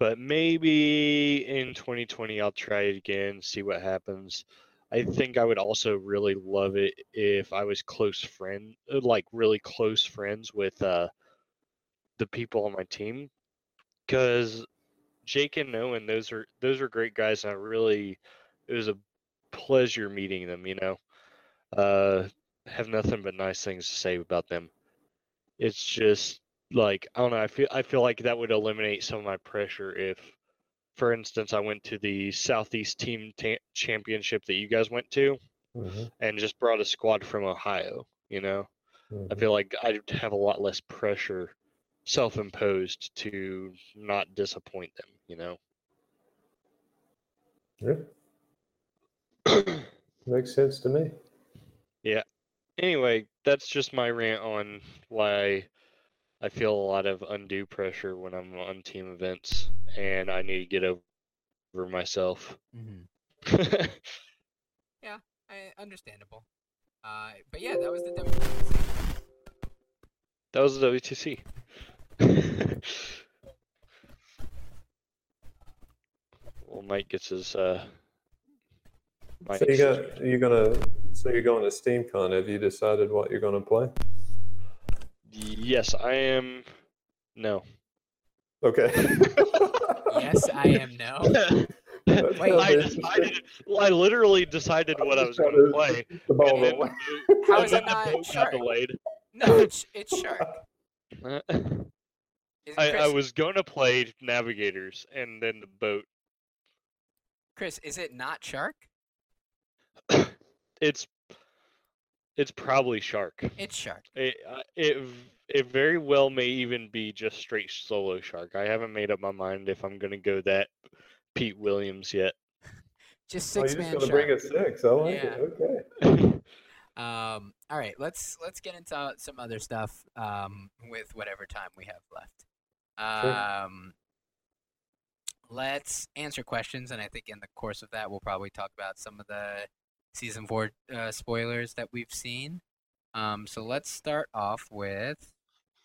B: But maybe in 2020 I'll try it again, see what happens. I think I would also really love it if I was close friend, like really close friends with uh, the people on my team, because Jake and Owen, those are those are great guys, and I really it was a pleasure meeting them. You know, uh, have nothing but nice things to say about them. It's just like I don't know. I feel I feel like that would eliminate some of my pressure if, for instance, I went to the Southeast Team ta- Championship that you guys went to
C: Mhm,
B: and just brought a squad from Ohio. You know, I
C: mhm.
B: feel like I'd have a lot less pressure, self-imposed, to not disappoint them. You know.
C: Yeah, makes sense to me. Yeah.
B: Anyway, that's just my rant on why I feel a lot of undue pressure when I'm on team events, and I need to get over myself.
A: hmm I, understandable. Uh, but yeah, that was the WWDC.
B: that was the WTC. well, Mike gets his. Uh, mic
C: So you got you're gonna so you're going to SteamCon. Have you decided what you're gonna play?
B: Yes, I am. No.
C: Okay.
A: Yes, I am no. Wait,
B: I decided. I literally decided what I was going to play.
C: The ball
B: and then
C: rolling.
B: the boat-
A: How
B: and
A: is
B: then
A: it
B: the
A: not
B: got
A: shark?
B: delayed.
A: No, it's it's shark.
B: Uh,
A: Is,
B: I, I was going to play Navigators, and then the boat.
A: Chris, is it not shark?
B: It's it's probably Shark.
A: It's shark.
B: It uh, it it very well may even be just straight solo Shark. I haven't made up my mind if I'm gonna go that Pete Williams yet.
A: Just
C: Oh,
A: six
C: you're just gonna
A: shark.
C: bring a six. I like it. Okay.
A: Um, all right, let's let's get into some other stuff um, with whatever time we have left.
C: Sure.
A: Um, let's answer questions, and I think in the course of that, we'll probably talk about some of the season four uh, spoilers that we've seen. Um, so let's start off with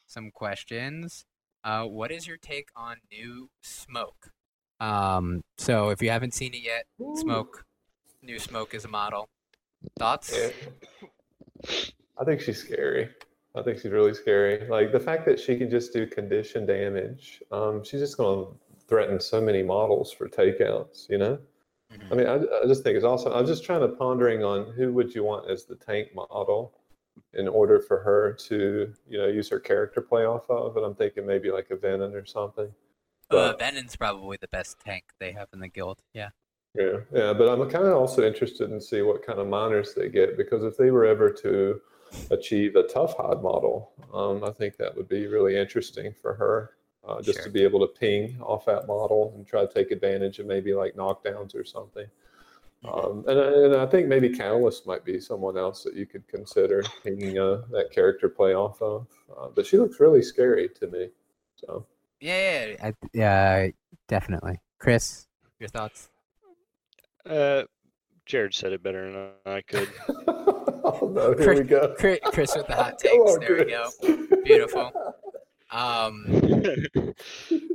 A: some questions. Uh, what is your take on new Smoke? Um, so if you haven't seen it yet, Smoke, new Smoke is a model. Thoughts?
C: Yeah. I think she's scary. I think she's really scary. Like the fact that she can just do condition damage. Um, she's just going to threaten so many models for takeouts. You know.
A: Mhm.
C: I mean, I, I just think it's awesome. I was just trying to pondering on who would you want as the tank model in order for her to, you know, use her character play off of. And I'm thinking maybe like a Venin or something.
A: Uh, Venin's probably the best tank they have in the guild. Yeah.
C: Yeah, yeah, but I'm kind of also interested in see what kind of minors they get because if they were ever to achieve a tough hide model, um, I think that would be really interesting for her, uh, just to be able to ping off that model and try to take advantage of maybe like knockdowns or something. Um, and, I- and I think maybe Katalyst might be someone else that you could consider pinging uh, that character play off of. Uh, but she looks really scary to me. So.
A: Yeah, yeah, I, yeah, definitely. Chris, your thoughts?
B: Uh, Jared said it better than I could.
C: oh no, here
A: Chris-
C: we go.
A: Chris, Chris with the hot takes.
C: on,
A: there we go. Beautiful. Um,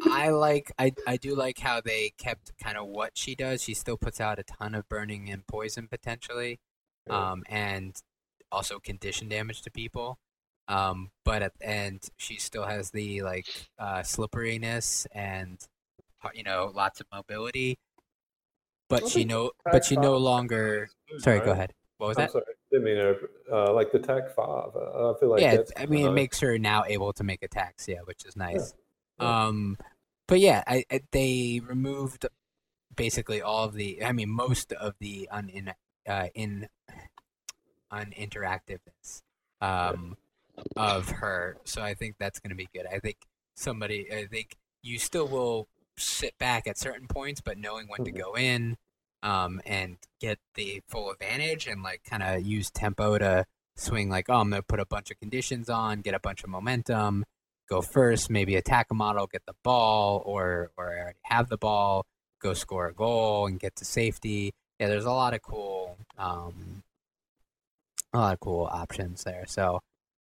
A: I like, I, I do like how they kept kind of what she does. She still puts out a ton of burning and poison potentially, um, and also condition damage to people. Um, but at the end, she still has the like uh, slipperiness and uh, you know lots of mobility. But she no, but she no longer. Sorry, go ahead. What was
C: I'm
A: that?
C: sorry, didn't mean uh, like the Tech Five. Uh, I feel like
A: yeah, I mean, it makes her now able to make attacks. Yeah, which is nice.
C: yeah.
A: Um, but yeah, I, I they removed basically all of the. I mean, most of the unin uh, in uninteractiveness um, of her. So I think that's going to be good. I think somebody. I think you still will sit back at certain points, but knowing when to
C: Mhm.
A: go in, um, and get the full advantage and like kind of use tempo to swing. Like, oh, I'm gonna put a bunch of conditions on, get a bunch of momentum, go first, maybe attack a model, get the ball, or or I already have the ball, go score a goal and get to safety. Yeah, there's a lot of cool, um, a lot of cool options there. So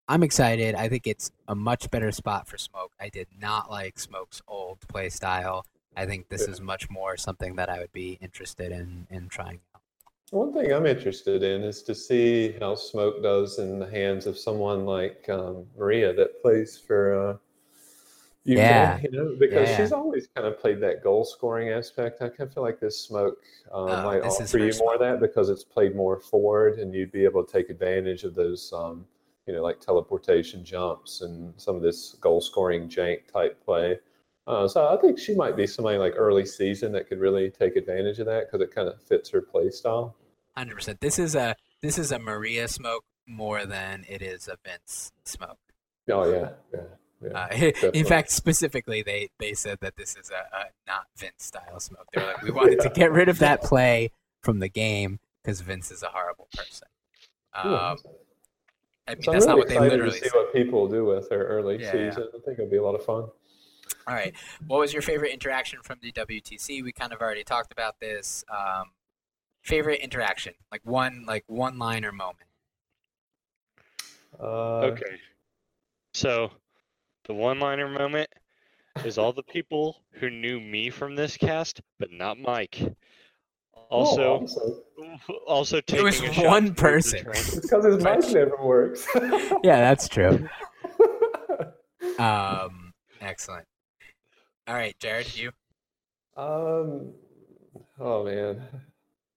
A: I'm excited. I think it's a much better spot for Smoke. I did not like Smoke's old play style. I think this
C: Yeah.
A: is much more something that I would be interested in in trying out.
C: One thing I'm interested in is to see how Smoke does in the hands of someone like um, Maria that plays for uh, UK,
A: Yeah.
C: you know, because
A: Yeah.
C: she's always kind of played that goal scoring aspect. I kind of feel like this Smoke um,
A: Oh,
C: might
A: this
C: offer you more of that because it's played more forward and you'd be able to take advantage of those, um, you know, like teleportation jumps and some of this goal scoring jank type play. Uh, so I think she might be somebody like early season that could really take advantage of that because it kind of fits her play style.
A: Hundred percent. This is a this is a Maria Smoke more than it is a Vince Smoke.
C: Oh yeah, yeah, yeah.
A: Uh, in fact, specifically, they they said that this is a, a not Vince style smoke. They were like, we wanted to get rid of that play from the game because Vince is a horrible person.
C: Yeah.
A: Um, I mean,
C: so I'm really
A: not what they
C: excited
A: literally
C: to see
A: said.
C: what people do with her early
A: Yeah, yeah.
C: season. I think it'll be a lot of fun.
A: All right, what was your favorite interaction from the WTC? We kind of already talked about this. Um, favorite interaction, like one like one liner moment.
C: Uh,
B: Okay. So, the one-liner moment is all the people who knew me from this cast, but not Mike.
C: oh,
B: Also,
C: awesome.
B: also taking
A: was
B: a shot
A: one
B: towards the
A: person.
C: It's because his mic never works.
A: Yeah, that's true. Um, excellent. All right, Jared, you
C: um, oh man,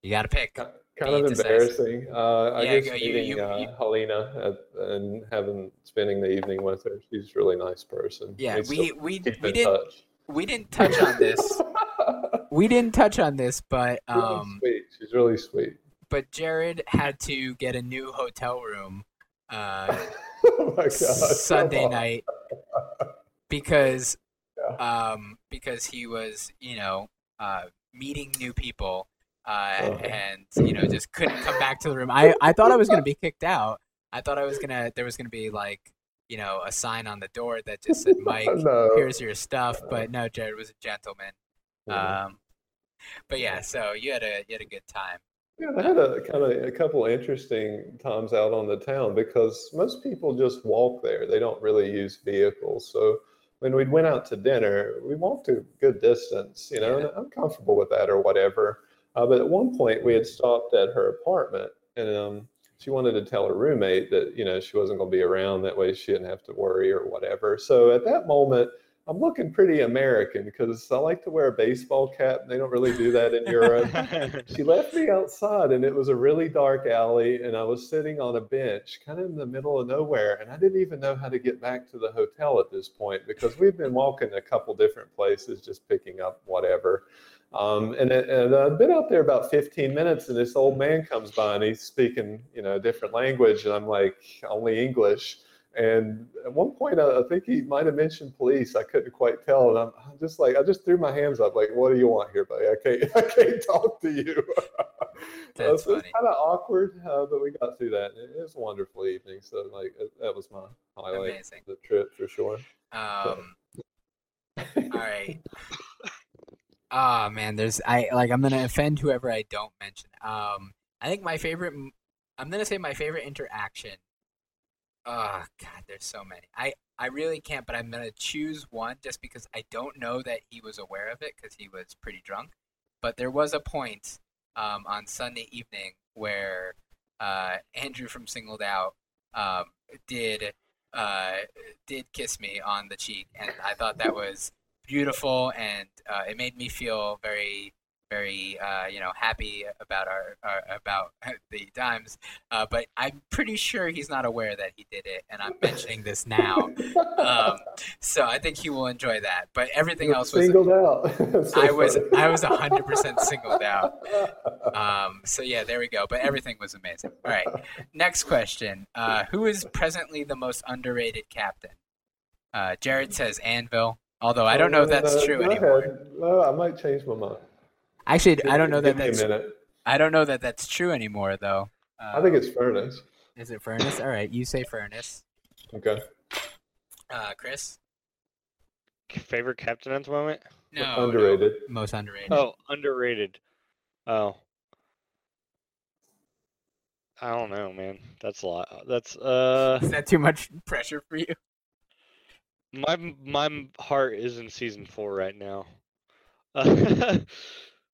A: you got to pick.
C: kind of embarrassing. Uh, I
A: Yeah,
C: guess
A: go- you-
C: meeting
A: you-
C: uh,
A: you-
C: Helena at, and having spending the evening with her. She's a really nice person.
A: Yeah,
C: still
A: we we we didn't
C: touch.
A: we didn't touch on this. We didn't touch on this, but um,
C: Really
A: um,
C: sweet. She's really sweet.
A: but Jared had to get a new hotel room uh,
C: oh.
A: Sunday night because um because he was you know uh meeting new people uh
C: Uh-huh.
A: and you know just couldn't come back to the room i i thought i was gonna be kicked out i thought i was gonna there was gonna be like you know a sign on the door that just said mike
C: no.
A: here's your stuff but no jared was a gentleman
C: Mhm.
A: um but yeah so you had a you had a good time
C: Yeah, I had a kind of a couple interesting times out on the town because most people just walk there. They don't really use vehicles. So when we went out to dinner, we walked a good distance, you know, and I'm comfortable with that or whatever. Uh, but at one point, we had stopped at her apartment, and um, she wanted to tell her roommate that you know she wasn't going to be around. That way, she didn't have to worry or whatever. So at that moment. I'm looking pretty American because I like to wear a baseball cap. They don't really do that in Europe. She left me outside and it was a really dark alley and i was sitting on a bench kind of in the middle of nowhere and i didn't even know how to get back to the hotel at this point because we'd been walking a couple different places just picking up whatever. Um, and, it- and i'd been out there about 15 minutes and this old man comes by and he's speaking you know a different language and i'm like only english and at one point, I, I think he might have mentioned police. I couldn't quite tell, and I'm, I'm just like, I just threw my hands up, like, "What do you want here, buddy? I can't, I can't talk to you." Uh, so it's
A: funny.
C: kind of awkward, uh, but we got through that. It, was a wonderful evening. So, like, it, that was my highlight
A: Amazing.
C: of the trip for sure.
A: um all right Ah man, there's I like I'm gonna offend whoever I don't mention. Um, I think my favorite. I'm gonna say my favorite interaction. Oh God, there's so many. I I really can't, but I'm gonna choose one just because I don't know that he was aware of it because he was pretty drunk. But there was a point um, on Sunday evening where uh, Andrew from Singled Out um, did uh, did kiss me on the cheek, and I thought that was beautiful, and uh, it made me feel very, very, uh, you know, happy about our, our about the dimes, Uh, but I'm pretty sure he's not aware that he did it, and I'm mentioning this now, um, so I think he will enjoy that. But everything
C: You're
A: else was.
C: singled out. So
A: I was
C: funny.
A: I was hundred percent singled out. Um, so yeah, there we go. But everything was amazing. All right, next question: uh, Who is presently the most underrated captain? Uh, Jared says Anvil. Although I don't know if that's
C: no,
A: true anymore.
C: ahead. Well, I might change my mind.
A: Actually, I don't know that
C: Give me a
A: that's.
C: minute.
A: I don't know that that's true anymore, though. Uh,
C: I think it's furnace.
A: Is it furnace? All right, you say furnace.
C: Okay.
A: Uh, Chris?
B: Favorite captain at the moment?
A: No.
C: Underrated.
A: no, most underrated.
B: Oh, underrated. Oh. I don't know, man. That's a lot. That's uh
A: Is that too much pressure for you?
B: my my heart is in season 4 right now.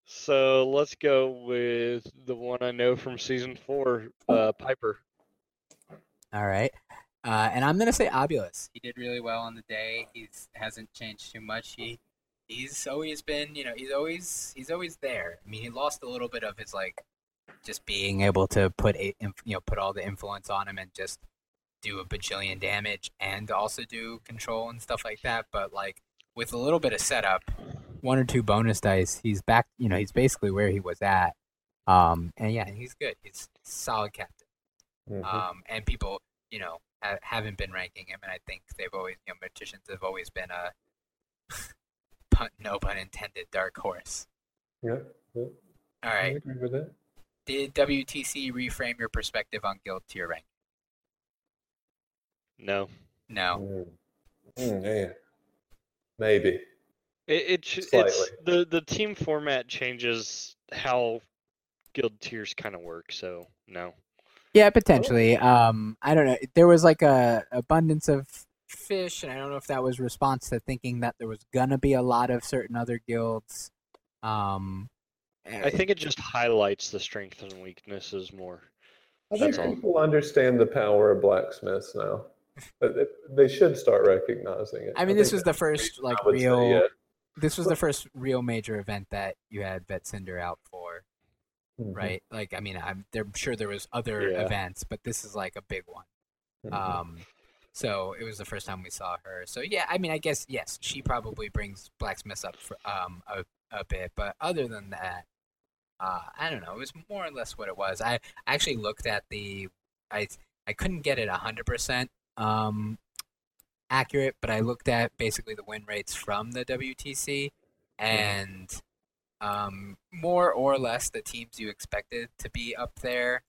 B: so, let's go with the one I know from season 4, uh Piper.
A: All right. Uh, and I'm gonna say Obulus. He did really well on the day. He's hasn't changed too much. He he's always been, you know, he's always he's always there. I mean, he lost a little bit of his like just being able to put a you know put all the influence on him and just do a bajillion damage and also do control and stuff like that. But like with a little bit of setup, one or two bonus dice, he's back. You know, he's basically where he was at. Um, and yeah, he's good. He's solid captain.
C: Mhm.
A: Um, and people, you know, ha- haven't been ranking him, and I think they've always, you know, magicians have always been a pun, no pun intended, dark horse.
C: yeah, yeah.
A: All
C: I agree with that.
A: did WTC reframe your perspective on guild tier rank?
B: No.
A: No.
C: Mm. Mm, yeah. Maybe.
B: It, it ch- it's the the team format changes how guild tiers kind of work, so no.
A: Yeah, potentially. Um, I don't know. There was like a abundance of fish, and I don't know if that was response to thinking that there was gonna be a lot of certain other guilds. Um,
B: I think it just highlights the strengths and weaknesses more.
C: I think
B: That's all.
C: people understand the power of blacksmiths now. They- they should start recognizing it.
A: I mean, this was the first like
C: I would
A: real. This was the first real major event that you had Vet Cinder out for,
C: Mhm,
A: right? Like, I mean, I'm they're sure there was other
B: Yeah.
A: events, but this is like a big one.
C: mhm.
A: Um, so it was the first time we saw her. So yeah, I mean, I guess yes, she probably brings Blacksmith up for um a, a bit, but other than that, uh, I don't know. It was more or less what it was. I actually looked at the, I I couldn't get it hundred percent um accurate, but I looked at basically the win rates from the WTC, and um more or less the teams you expected to be up there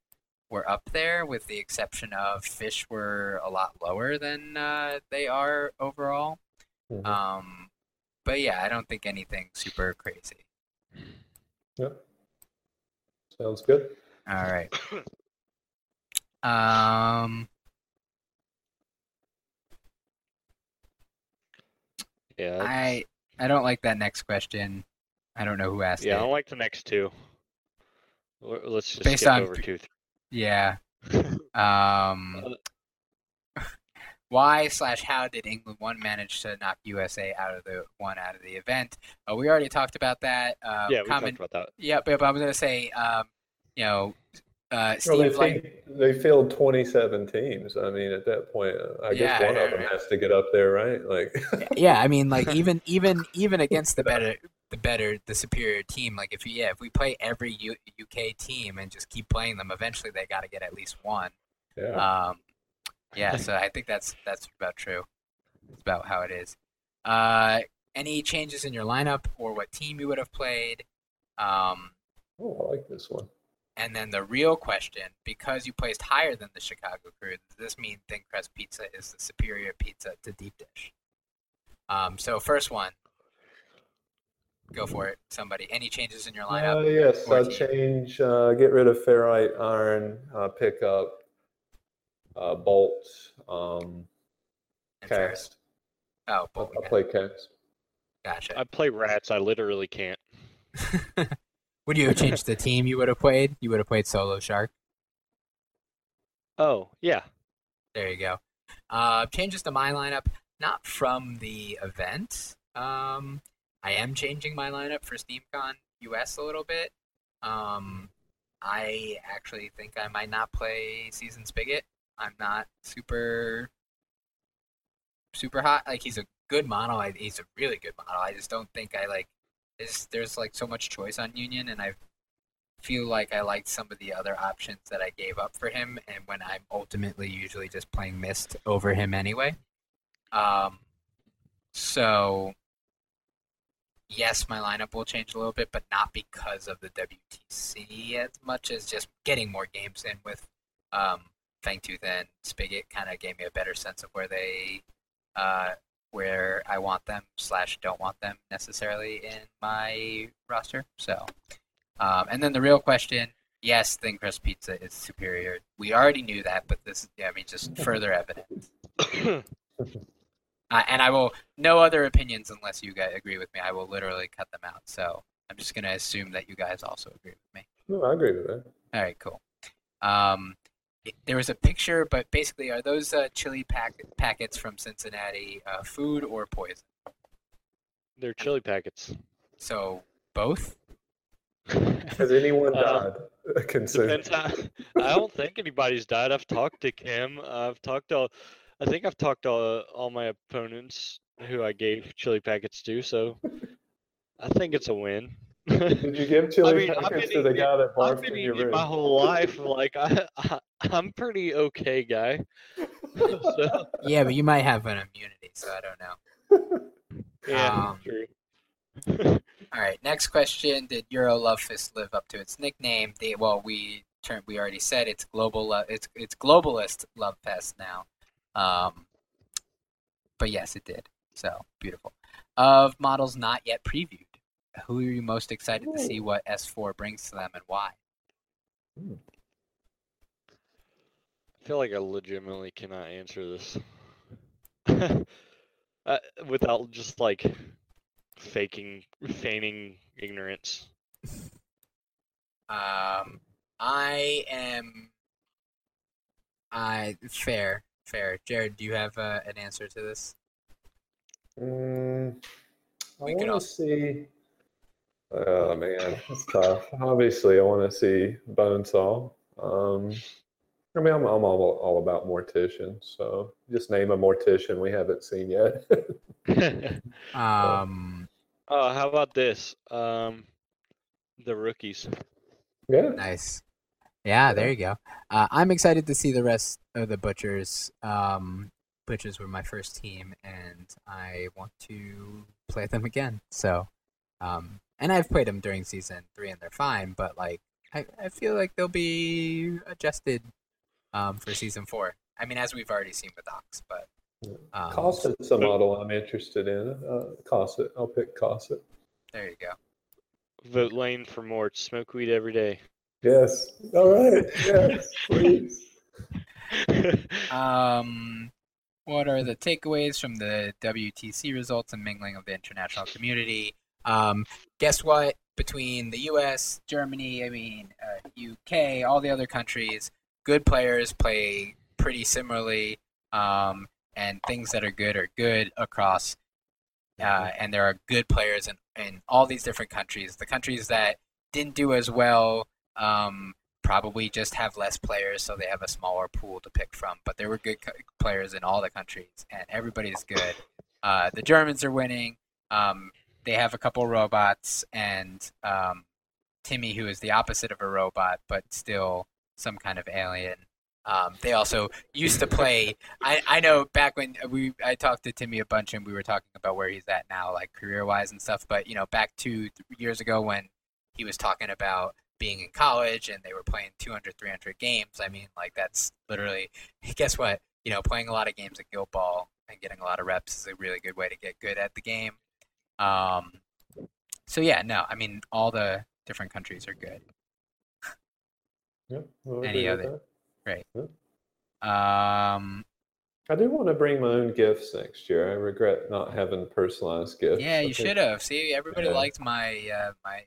A: were up there, with the exception of fish were a lot lower than uh, they are overall.
C: Mhm.
A: Um, but yeah, I don't think anything super crazy.
C: Yep. Sounds good.
A: All right. Um,
B: Yeah.
A: I I don't like that next question. I don't know who asked it.
B: yeah, I don't like the next two. Let's just
A: Based
B: skip
A: on
B: over two.
A: Yeah. Um, why slash how did England one manage to knock USA out of the one out of the event? Uh, we already talked about that. Uh,
B: yeah, we
A: common,
B: talked about that.
A: Yeah, but, but I'm gonna say, um, you know, uh,
C: Well, they,
A: like,
C: they filled 27 teams. I mean, at that point, uh, I guess
A: Yeah,
C: one of them has to get up there, right? Like,
A: yeah, I mean, like even even even against the better the better the superior team, like if you yeah if we play every U- UK team and just keep playing them, eventually they got to get at least one.
C: yeah.
A: Um, yeah, so I think that's that's about true. It's about how it is. Uh, any changes in your lineup or what team you would have played? Um,
C: Oh, I like this one.
A: And then the real question, because you placed higher than the Chicago crew, does this mean Thin Crust Pizza is the superior pizza to deep dish? Um, so first one, go for it. Somebody, any changes in your
C: Uh,
A: lineup?
C: yes, I'll
A: team?
C: change, uh, get rid of ferrite iron, uh, pick up uh, bolt, um,
A: And Ferris?
C: cast.
A: Oh,
C: I'll. I'll play cast.
A: Gotcha.
B: I play rats. I literally can't.
A: would you have changed the team you would have played? You would have played Solo Shark.
B: Oh yeah.
A: There you go. Uh, changes to my lineup, not from the event. Um, I am changing my lineup for SteamCon US a little bit. Um, I actually think I might not play Season Spigot. I'm not super, super hot. Like he's a good model. I, he's a really good model. I just don't think I like. There's, there's like so much choice on Union, and I feel like I liked some of the other options that I gave up for him, and when I'm ultimately usually just playing Mist over him anyway. Um, so yes, my lineup will change a little bit, but not because of the WTC as much as just getting more games in with um, Fangtooth and Spigot. Kind of gave me a better sense of where they, uh, where I want them slash don't want them necessarily in my roster. So, um, and then the real question. Yes, thin crust pizza is superior. We already knew that, but this, yeah, I mean, just further evidence. Uh, and I will no other opinions unless you guys agree with me. I will literally cut them out. So I'm just gonna assume that you guys also agree with me.
C: No, I agree with that.
A: All right, cool. Um, there was a picture, but basically, are those uh, chili pack- packets from Cincinnati uh, food or poison?
B: They're chili packets.
A: So both.
C: Has anyone
B: Uh,
C: died? Consider.
B: Depends on, I don't think anybody's died. I've talked to Kim. I've talked to, I think I've talked to all, all my opponents who I gave chili packets to. So I think it's a win.
C: Did you give chili
B: mean, I've
C: packets
B: been
C: to the
B: eating
C: guy that
B: I've
C: barfed
B: been
C: in your
B: eating
C: room?
B: my whole life. Like I, I I'm pretty okay guy. so,
A: Yeah, but you might have an immunity, so I don't know.
B: yeah,
A: Um,
B: true.
A: All right, next question: Did Euro Love Fist live up to its nickname? They, well, we turned, we already said it's global. Lo- it's it's globalist Love Fest now. Um, but yes, it did. So beautiful. Of models not yet previewed, who are you most excited to see what S4 brings to them and why?
B: I feel like I legitimately cannot answer this uh, without just like faking, feigning ignorance.
A: Um, I am. I fair, fair. Jared, do you have uh, an answer to this?
C: Mm, I
A: We could
C: want to
A: also-
C: see. Oh man, it's tough. Obviously, I want to see Bonesaw. Um, I mean, I'm, I'm all, all about morticians, so just name a mortician we haven't seen yet.
A: Um,
B: Oh, how about this? Um, the rookies.
C: yeah,
A: Nice. Yeah, there you go. Uh, I'm excited to see the rest of the Butchers. Um, Butchers were my first team, and I want to play them again. So, um, and I've played them during season three, and they're fine. But like, I, I feel like they'll be adjusted um, for season four. I mean, as we've already seen with Ox, but um,
C: Cosset's a model I'm interested in. Uh, Cosset, I'll pick Cosset.
A: there you go.
B: Vote Lane for Mort. Smoke weed every day.
C: Yes. All right. Yes, please.
A: Um, what are the takeaways from the WTC results and mingling of the international community? Um, guess what? Between the U.S., Germany, I mean uh, UK, all the other countries, good players play pretty similarly, um, and things that are good are good across. Uh, and there are good players in, in all these different countries. The countries that didn't do as well um, probably just have less players, so they have a smaller pool to pick from. But there were good co- players in all the countries, and everybody's good. Uh, the Germans are winning. Um, they have a couple robots, and um, Timmy, who is the opposite of a robot, but still some kind of alien. Um, they also used to play. I, I know back when we I talked to Timmy a bunch, and we were talking about where he's at now, like career wise and stuff. But you know, back two years ago when he was talking about being in college and they were playing 200 300 games i mean like that's literally guess what you know playing a lot of games at guild ball and getting a lot of reps is a really good way to get good at the game um so yeah no i mean all the different countries are good
C: Yep,
A: Any other-
C: that.
A: um
C: I do want to bring my own gifts next year. I regret not having personalized gifts.
A: yeah you should have see everybody
C: Yeah.
A: liked my uh my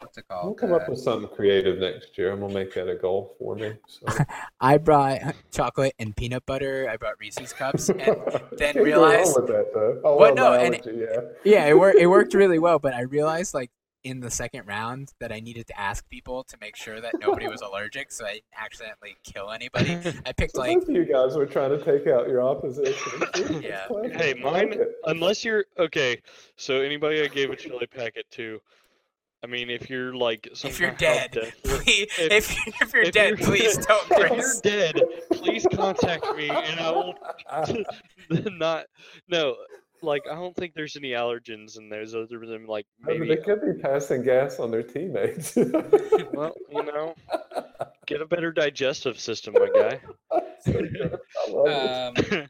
A: what's it
C: I'll come
A: Uh,
C: up with something creative next year. I'm gonna make that a goal for me. So.
A: i brought chocolate and peanut butter i brought reese's cups and then
C: Can't go
A: realized-
C: with that though. Oh,
A: What?
C: well,
A: No, and
C: biology, yeah.
A: yeah, it worked. It worked really well, but I realized like in the second round that I needed to ask people to make sure that nobody was allergic, so I didn't accidentally kill anybody. I picked
C: So
A: like
C: both you guys were trying to take out your opposition. See,
A: Yeah.
B: Hey, mine- Unless you're okay, so anybody I gave a chili packet to, I mean, if you're like,
A: if you're dead,
B: deathly-
A: please, if, if you're
B: if
A: dead,
B: you're-
A: please don't,
B: if you're dead, please contact me, and I will not. No, like I don't think there's any allergens in those other than like
C: Maybe
B: maybe
C: they could be passing gas on their teammates.
B: well, you know, get a better digestive system, my guy.
C: I love it.
A: Um,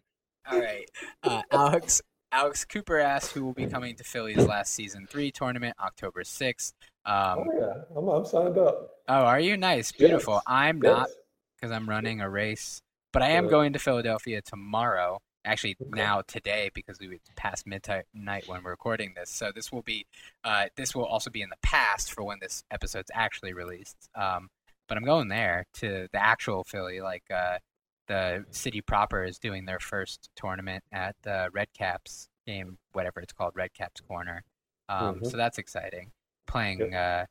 A: all right. Uh, Alex Alex Cooper asked who will be coming to Philly's last season three tournament, October sixth. Um,
C: oh yeah, I'm, I'm signed up.
A: oh, are you nice? Beautiful.
C: Yes.
A: I'm not because I'm running a race, but I am
C: Good.
A: going to Philadelphia tomorrow. Actually,
C: Okay.
A: now today because we passed midnight when we're recording this. So this will be, uh, this will also be in the past for when this episode's actually released. Um, but I'm going there to the actual Philly, like uh, the city proper is doing their first tournament at the Red Caps game, whatever it's called, Red Caps Corner. Um,
C: Mhm.
A: So that's exciting. Playing. Uh,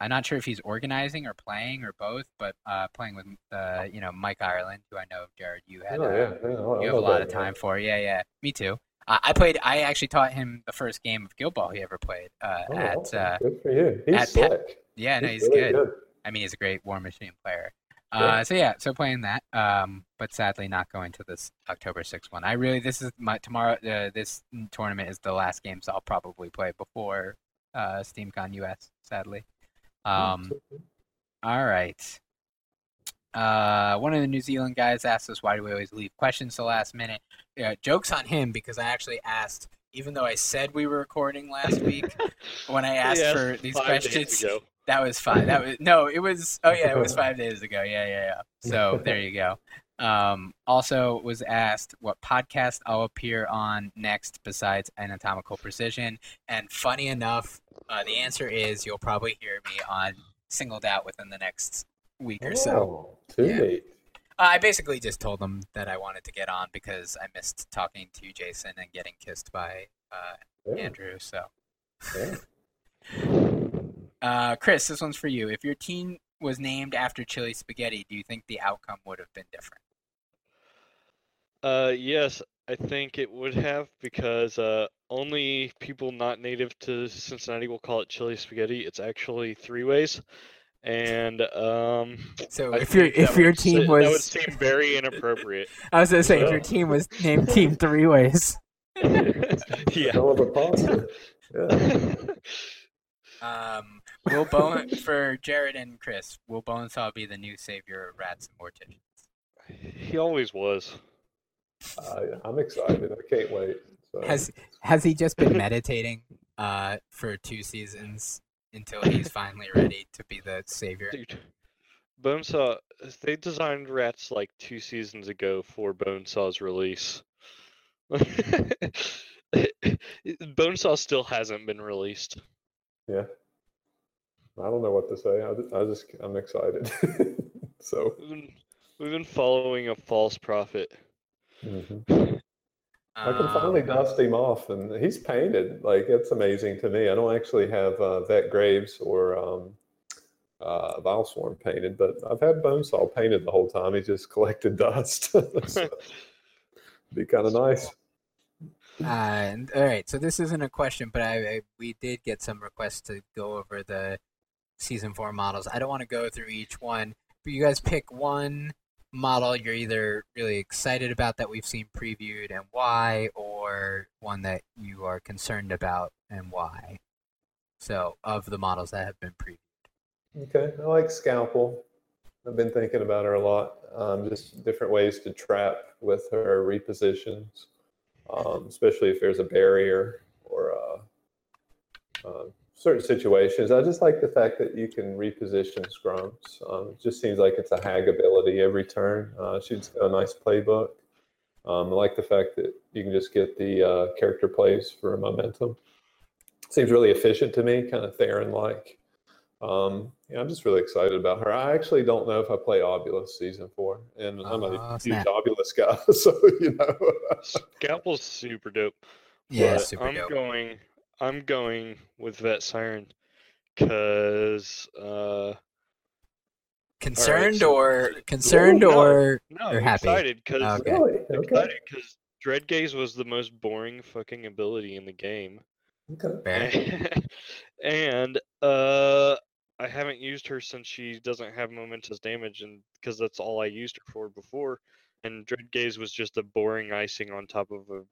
A: I'm not sure if he's organizing or playing or both, but uh, playing with uh, you know Mike Ireland, who I know Jared, you had
C: Oh
A: uh,
C: yeah, yeah.
A: You have a lot
C: that
A: of time for. Yeah, yeah, me too. I played. I actually taught him the first game of Guild Ball he ever played uh,
C: Oh,
A: at. Uh,
C: good for you. He's
A: at
C: slick.
A: yeah, no,
C: He's
A: he's
C: really
A: good. I mean, he's a great War Machine player. Uh, So yeah, so playing that, um, but sadly not going to this October 6th one. I really, this is my tomorrow. Uh, this tournament is the last games I'll probably play before uh, SteamCon US. Sadly. Um, all right. Uh, one of the New Zealand guys asked us why do we always leave questions to last minute. Yeah, jokes on him because I actually asked, even though I said we were recording last week, when I asked
B: Yes,
A: for these questions. That was fine. That was no, it was. Oh yeah, it was five days ago. Yeah, yeah, yeah. So there you go. Um, also was asked what podcast I'll appear on next besides Anatomical Precision, and funny enough, uh, the answer is you'll probably hear me on Singled Out within the next week or so.
C: Oh, too
A: Yeah.
C: neat.
A: Uh, I basically just told them that I wanted to get on because I missed talking to Jason and getting kissed by uh,
C: Yeah,
A: Andrew. So.
C: yeah.
A: Uh, Chris, this one's for you. If your team was named after chili spaghetti, do you think the outcome would have been different?
B: Uh, yes, I think it would have because uh, only people not native to Cincinnati will call it chili spaghetti. It's actually three ways, and um,
A: So
B: I
A: if your
B: think
A: if
B: that
A: your
B: would
A: team
B: se- that would
A: was,
B: seem very inappropriate.
A: I was gonna say if your team was named Team Three Ways.
B: yeah.
C: Hell of a pasta. Yeah.
A: Um, will Bowen for Jared and Chris? Will Bonesaw be the new savior of rats and morticians?
B: he always was.
C: I, I'm excited. I can't wait. So.
A: Has has he just been meditating uh for two seasons until he's finally ready to be the savior?
B: Dude, Bonesaw, they designed rats like two seasons ago for Bonesaw's release. Bonesaw still hasn't been released.
C: Yeah. I don't know what to say. I, I just I'm excited. so
B: We've been, we've been following a false prophet.
C: mhm. I can
A: Um,
C: finally dust him off, and he's painted. Like it's amazing to me. I don't actually have uh, Vet Graves or um, uh, Vileswarm painted, but I've had Bonesaw painted the whole time. He just collected dust. so, be kind of nice.
A: Uh, and- all right, so this isn't a question, but I, I we did get some requests to go over the season four models. I don't want to go through each one, but you guys pick one model you're either really excited about that we've seen previewed and why, or one that you are concerned about and why. So, of the models that have been previewed.
C: Okay, I like Scalpel. I've been thinking about her a lot. Um, just different ways to trap with her repositions, um, especially if there's a barrier or uh, uh, certain situations. I just like the fact that you can reposition scrums. Um, it just seems like it's a hag ability every turn. Uh, she's got a nice playbook. Um, I like the fact that you can just get the uh, character plays for momentum. Seems really efficient to me, kind of Theron-like. Um, yeah, I'm just really excited about her. I actually don't know if I play Obulus season four, and I'm a
A: Oh,
C: huge
A: snap.
C: Obulus guy, so you know.
B: Scalpel's super dope.
A: Yeah, super
B: I'm
A: dope.
B: going. I'm going with Vet Siren because uh,
A: Concerned
B: so-
A: or concerned
B: no.
A: or
B: no,
A: You're happy.
B: excited because
A: Okay.
C: Really? Okay.
B: excited because Dreadgaze was the most boring fucking ability in the game.
C: Okay.
B: and uh I haven't used her since she doesn't have momentous damage and because that's all I used her for before and Dreadgaze was just a boring icing on top of a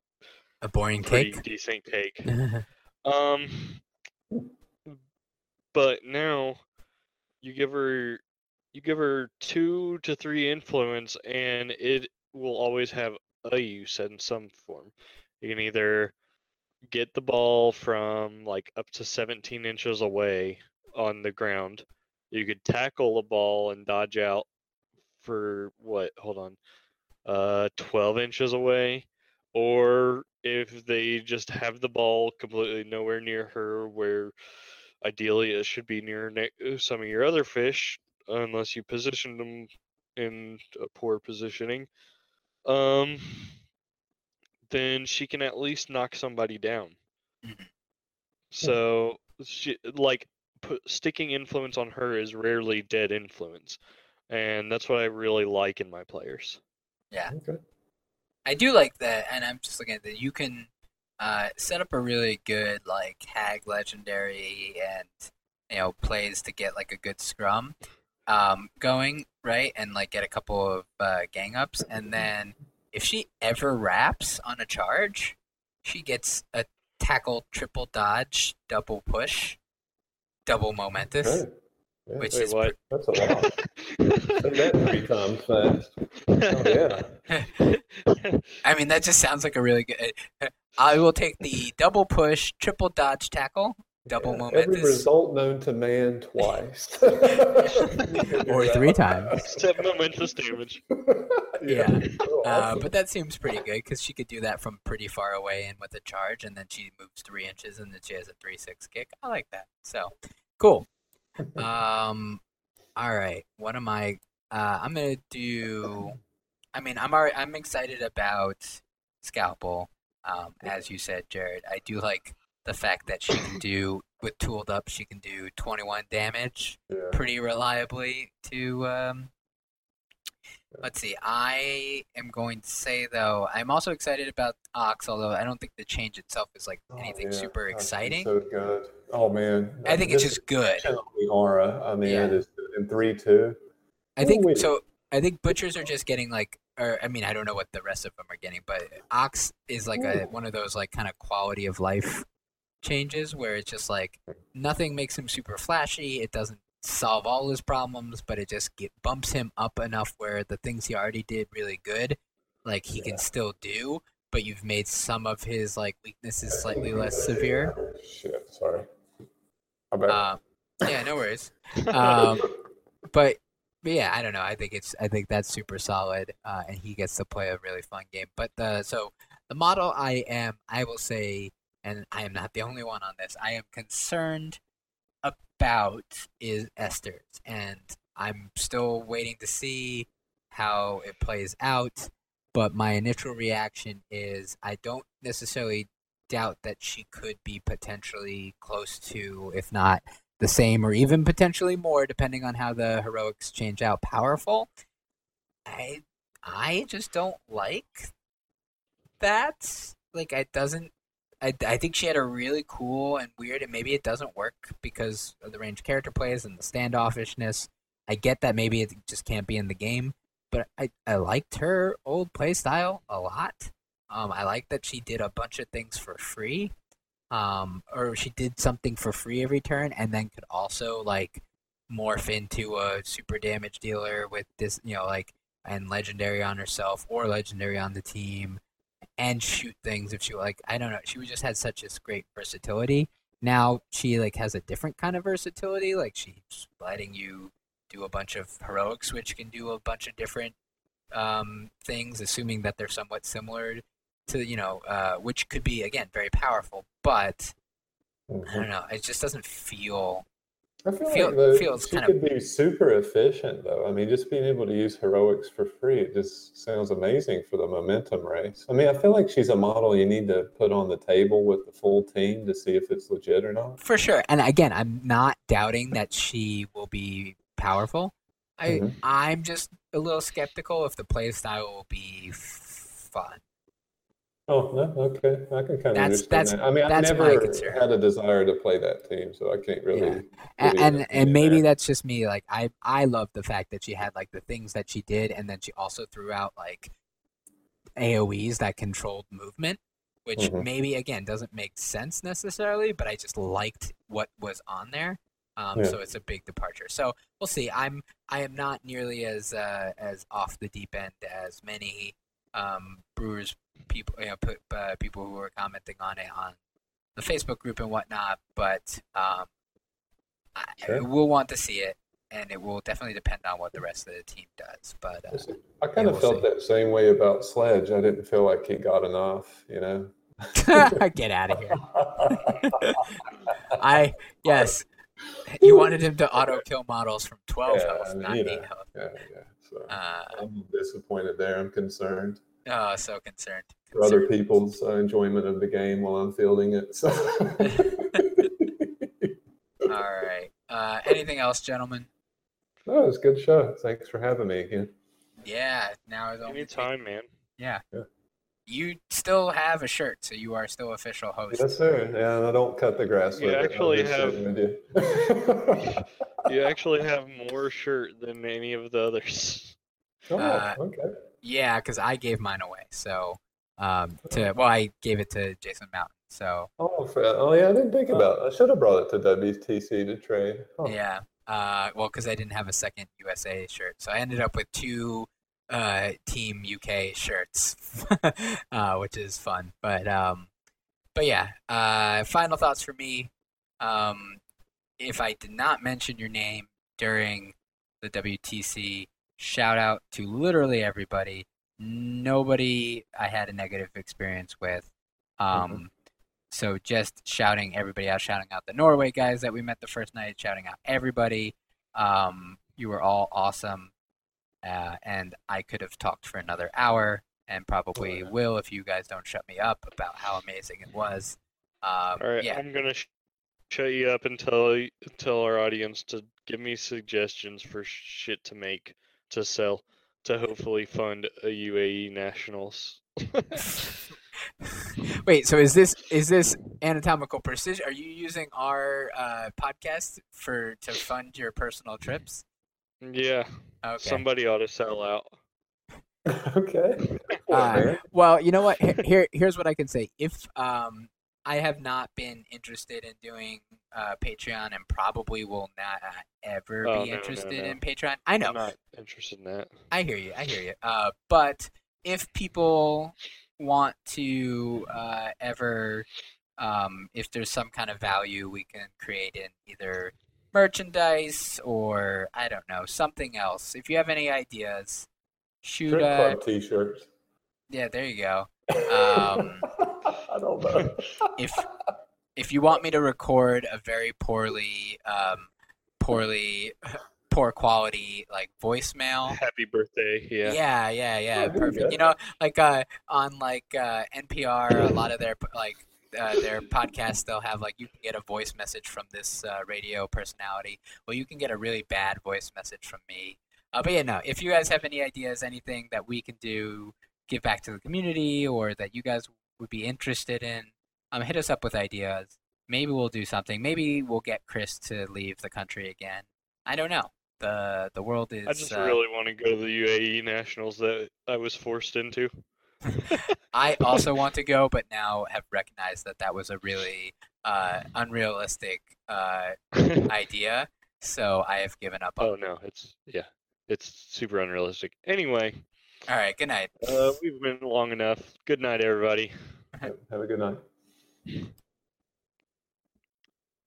A: A boring
B: pretty
A: cake.
B: decent cake. Um, but now you give her you give her two to three influence, and it will always have a use in some form. You can either get the ball from like up to 17 inches away on the ground. You could tackle the ball and dodge out for what? Hold on, uh, 12 inches away or if they just have the ball completely nowhere near her where ideally it should be near uh, some of your other fish unless you position them in a poor positioning um then she can at least knock somebody down
A: Mhm.
B: so she like put, sticking influence on her is rarely dead influence and that's what i really like in my players Yeah.
C: Okay.
A: I do like that, and I'm just looking at that. You can uh, set up a really good like hag legendary and you know plays to get like a good scrum um, going, right? And like get a couple of uh, gang ups, and then if she ever wraps on a charge, she gets a tackle, triple dodge, double push, double momentous.
C: Yeah,
A: which
B: Wait,
A: is
B: what?
C: that's a lot. That three times fast. Oh, yeah.
A: I mean, that just sounds like a really good. I will take the double push, triple dodge tackle, double
C: Yeah, Every result known to man twice.
A: or three times.
B: Step momentous damage.
A: Yeah.
C: Oh,
A: Uh, but that seems pretty good because she could do that from pretty far away and with a charge, and then she moves three inches, and then she has a three-six kick. I like that. So cool. Um, all right. What am I? Uh, I'm gonna do. I mean, I'm already, I'm excited about Scalpel. Um, as you said, Jared, I do like the fact that she can do with tooled up. She can do 21 damage
C: Yeah.
A: pretty reliably to um let's see i am going to say though i'm also excited about ox although i don't think the change itself is like
C: Oh,
A: anything
C: yeah.
A: super
C: Oh,
A: exciting
C: So good. Oh man.
A: i think it's just good
C: aura. I mean,
A: Yeah.
C: it is in three two.
A: i think so i think butchers are just getting like or i mean i don't know what the rest of them are getting but ox is like a one of those like kind of quality of life changes where it's just like nothing makes him super flashy it doesn't solve all his problems but it just get, bumps him up enough where the things he already did really good like he can still do but you've made some of his like weaknesses slightly less severe
C: Shit. Sorry. I bet.
A: uh, yeah no worries um, but, but yeah, I don't know. I think it's I think that's super solid, uh, and he gets to play a really fun game. But the so the model I am I will say, and I am not the only one on this. I am concerned about is Esters, and I'm still waiting to see how it plays out. But my initial reaction is I don't necessarily doubt that she could be potentially close to, if not the same or even potentially more depending on how the heroics change out powerful i i just don't like that like it doesn't I, I think she had a really cool and weird and maybe it doesn't work because of the range character plays and the standoffishness. I get that maybe it just can't be in the game but i, I liked her old play style a lot. Um, i like that she did a bunch of things for free um, or she did something for free every turn, and then could also like morph into a super damage dealer with this, you know, like and legendary on herself or legendary on the team, and shoot things if she like. I don't know. She just had such a great versatility. Now she like has a different kind of versatility. Like she's letting you do a bunch of heroics, which can do a bunch of different um, things, assuming that they're somewhat similar to you know, uh, which could be again very powerful, but I
C: Mhm.
A: don't know. It just doesn't feel.
C: I feel,
A: feel-
C: like the,
A: feels
C: she
A: kind
C: could be super efficient, though. I mean, just being able to use heroics for free, it just sounds amazing for the momentum race. I mean, I feel like she's a model you need to put on the table with the full team to see if it's legit or not.
A: For sure. And again, I'm not doubting that she will be powerful. I
C: Mhm.
A: I'm just a little skeptical if the play style will be fun.
C: Oh no, okay, I can kind of
A: That's-
C: understand
A: that's-
C: that. I mean, I've never had a desire to play that team, so I can't really.
A: Yeah. And and, and maybe
C: opinion
A: that's just me. Like I I love the fact that she had like the things that she did, and then she also threw out like AOE's that controlled movement. which
C: Mhm.
A: maybe again doesn't make sense necessarily, but I just liked what was on there. Um,
C: Yeah.
A: So it's a big departure. So we'll see. I'm I am not nearly as uh, as off the deep end as many um, Brewers people, you know, put, uh, people who were commenting on it on the Facebook group and whatnot. But um, I,
C: Sure.
A: we'll want to see it, and it will definitely depend on what the rest of the team does. But uh,
C: I kind
A: Yeah,
C: of
A: we'll
C: felt that same way about Sledge. I didn't feel like he got enough, you know.
A: get out of here. I yes, you wanted him to auto kill models from twelve
C: Yeah,
A: health, not
C: you know.
A: eight health.
C: yeah, yeah. So
A: Uh,
C: I'm disappointed there. I'm concerned
A: oh, so concerned.
C: for other people's uh, enjoyment of the game while I'm fielding it. So.
A: All right. Uh, anything else, gentlemen?
C: no, it's a good show. Thanks for having me again.
A: Yeah. Now is only
B: Anytime, man.
A: Yeah.
C: Yeah.
A: You still have a shirt, so you are still official host.
C: Yes, sir. Yeah, and I don't cut the grass
B: You
C: with
B: actually
C: just
B: have-
C: you.
B: You actually have more shirt than any of the others.
C: oh,
A: Uh,
C: okay.
A: Yeah, because I gave mine away. So, um, to well, I gave it to Jason Mountain. So
C: Oh, fa- oh, yeah. I didn't think about. it. I should have brought it to WTC to trade. Huh.
A: yeah, uh, well, because I didn't have a second USA shirt, so I ended up with two uh, Team UK shirts, uh, which is fun. But um, but yeah, uh, final thoughts for me. Um, if I did not mention your name during the WTC, shout out to literally everybody. Nobody I had a negative experience with. Um, So just shouting everybody out, shouting out the Norway guys that we met the first night, shouting out everybody. Um, you were all awesome, uh, and I could have talked for another hour, and probably will if you guys don't shut me up about how amazing it was. Um,
B: All right,
A: yeah,
B: I'm gonna sh- shut you up and tell tell our audience to give me suggestions for shit to make to sell to hopefully fund a UAE nationals.
A: Wait, so is this is this anatomical precision? Are you using our uh, podcast for to fund your personal trips?
B: yeah,
A: Okay.
B: somebody ought to sell out.
C: okay.
A: Uh, well, you know what? Here, here, here's what I can say. If um, I have not been interested in doing uh, Patreon, and probably will not ever
B: Oh,
A: be
B: no, no,
A: interested
B: no.
A: in Patreon. I know.
B: I'm not interested in that.
A: I hear you. I hear you. Uh, but if people want to uh, ever, um, if there's some kind of value we can create in either merchandise or I don't know something else. If you have any ideas, shoot.
C: Strip
A: Uh,
C: club T-shirts.
A: yeah, there you go. Um,
C: I don't know.
A: if if you want me to record a very poorly, um, poorly, poor quality like voicemail.
B: Happy birthday! Yeah.
A: Yeah, yeah, yeah,
C: Oh, there you
A: perfect. You know, like uh, on like uh, NPR, a lot of their like uh, their podcast, they'll have like you can get a voice message from this uh, radio personality. Well, you can get a really bad voice message from me. Uh, but yeah, no. If you guys have any ideas, anything that we can do, give back to the community, or that you guys would be interested in, um, hit us up with ideas. Maybe we'll do something. Maybe we'll get Chris to leave the country again. I don't know. the The world is.
B: I just
A: uh,
B: really want to go to the UAE nationals that I was forced into.
A: I also want to go, but now have recognized that that was a really uh, unrealistic uh, idea. So I have given up on.
B: oh no, it's yeah, it's super unrealistic. Anyway,
A: All right. Good night.
B: uh, we've been long enough. Good night, everybody.
C: Have a good night.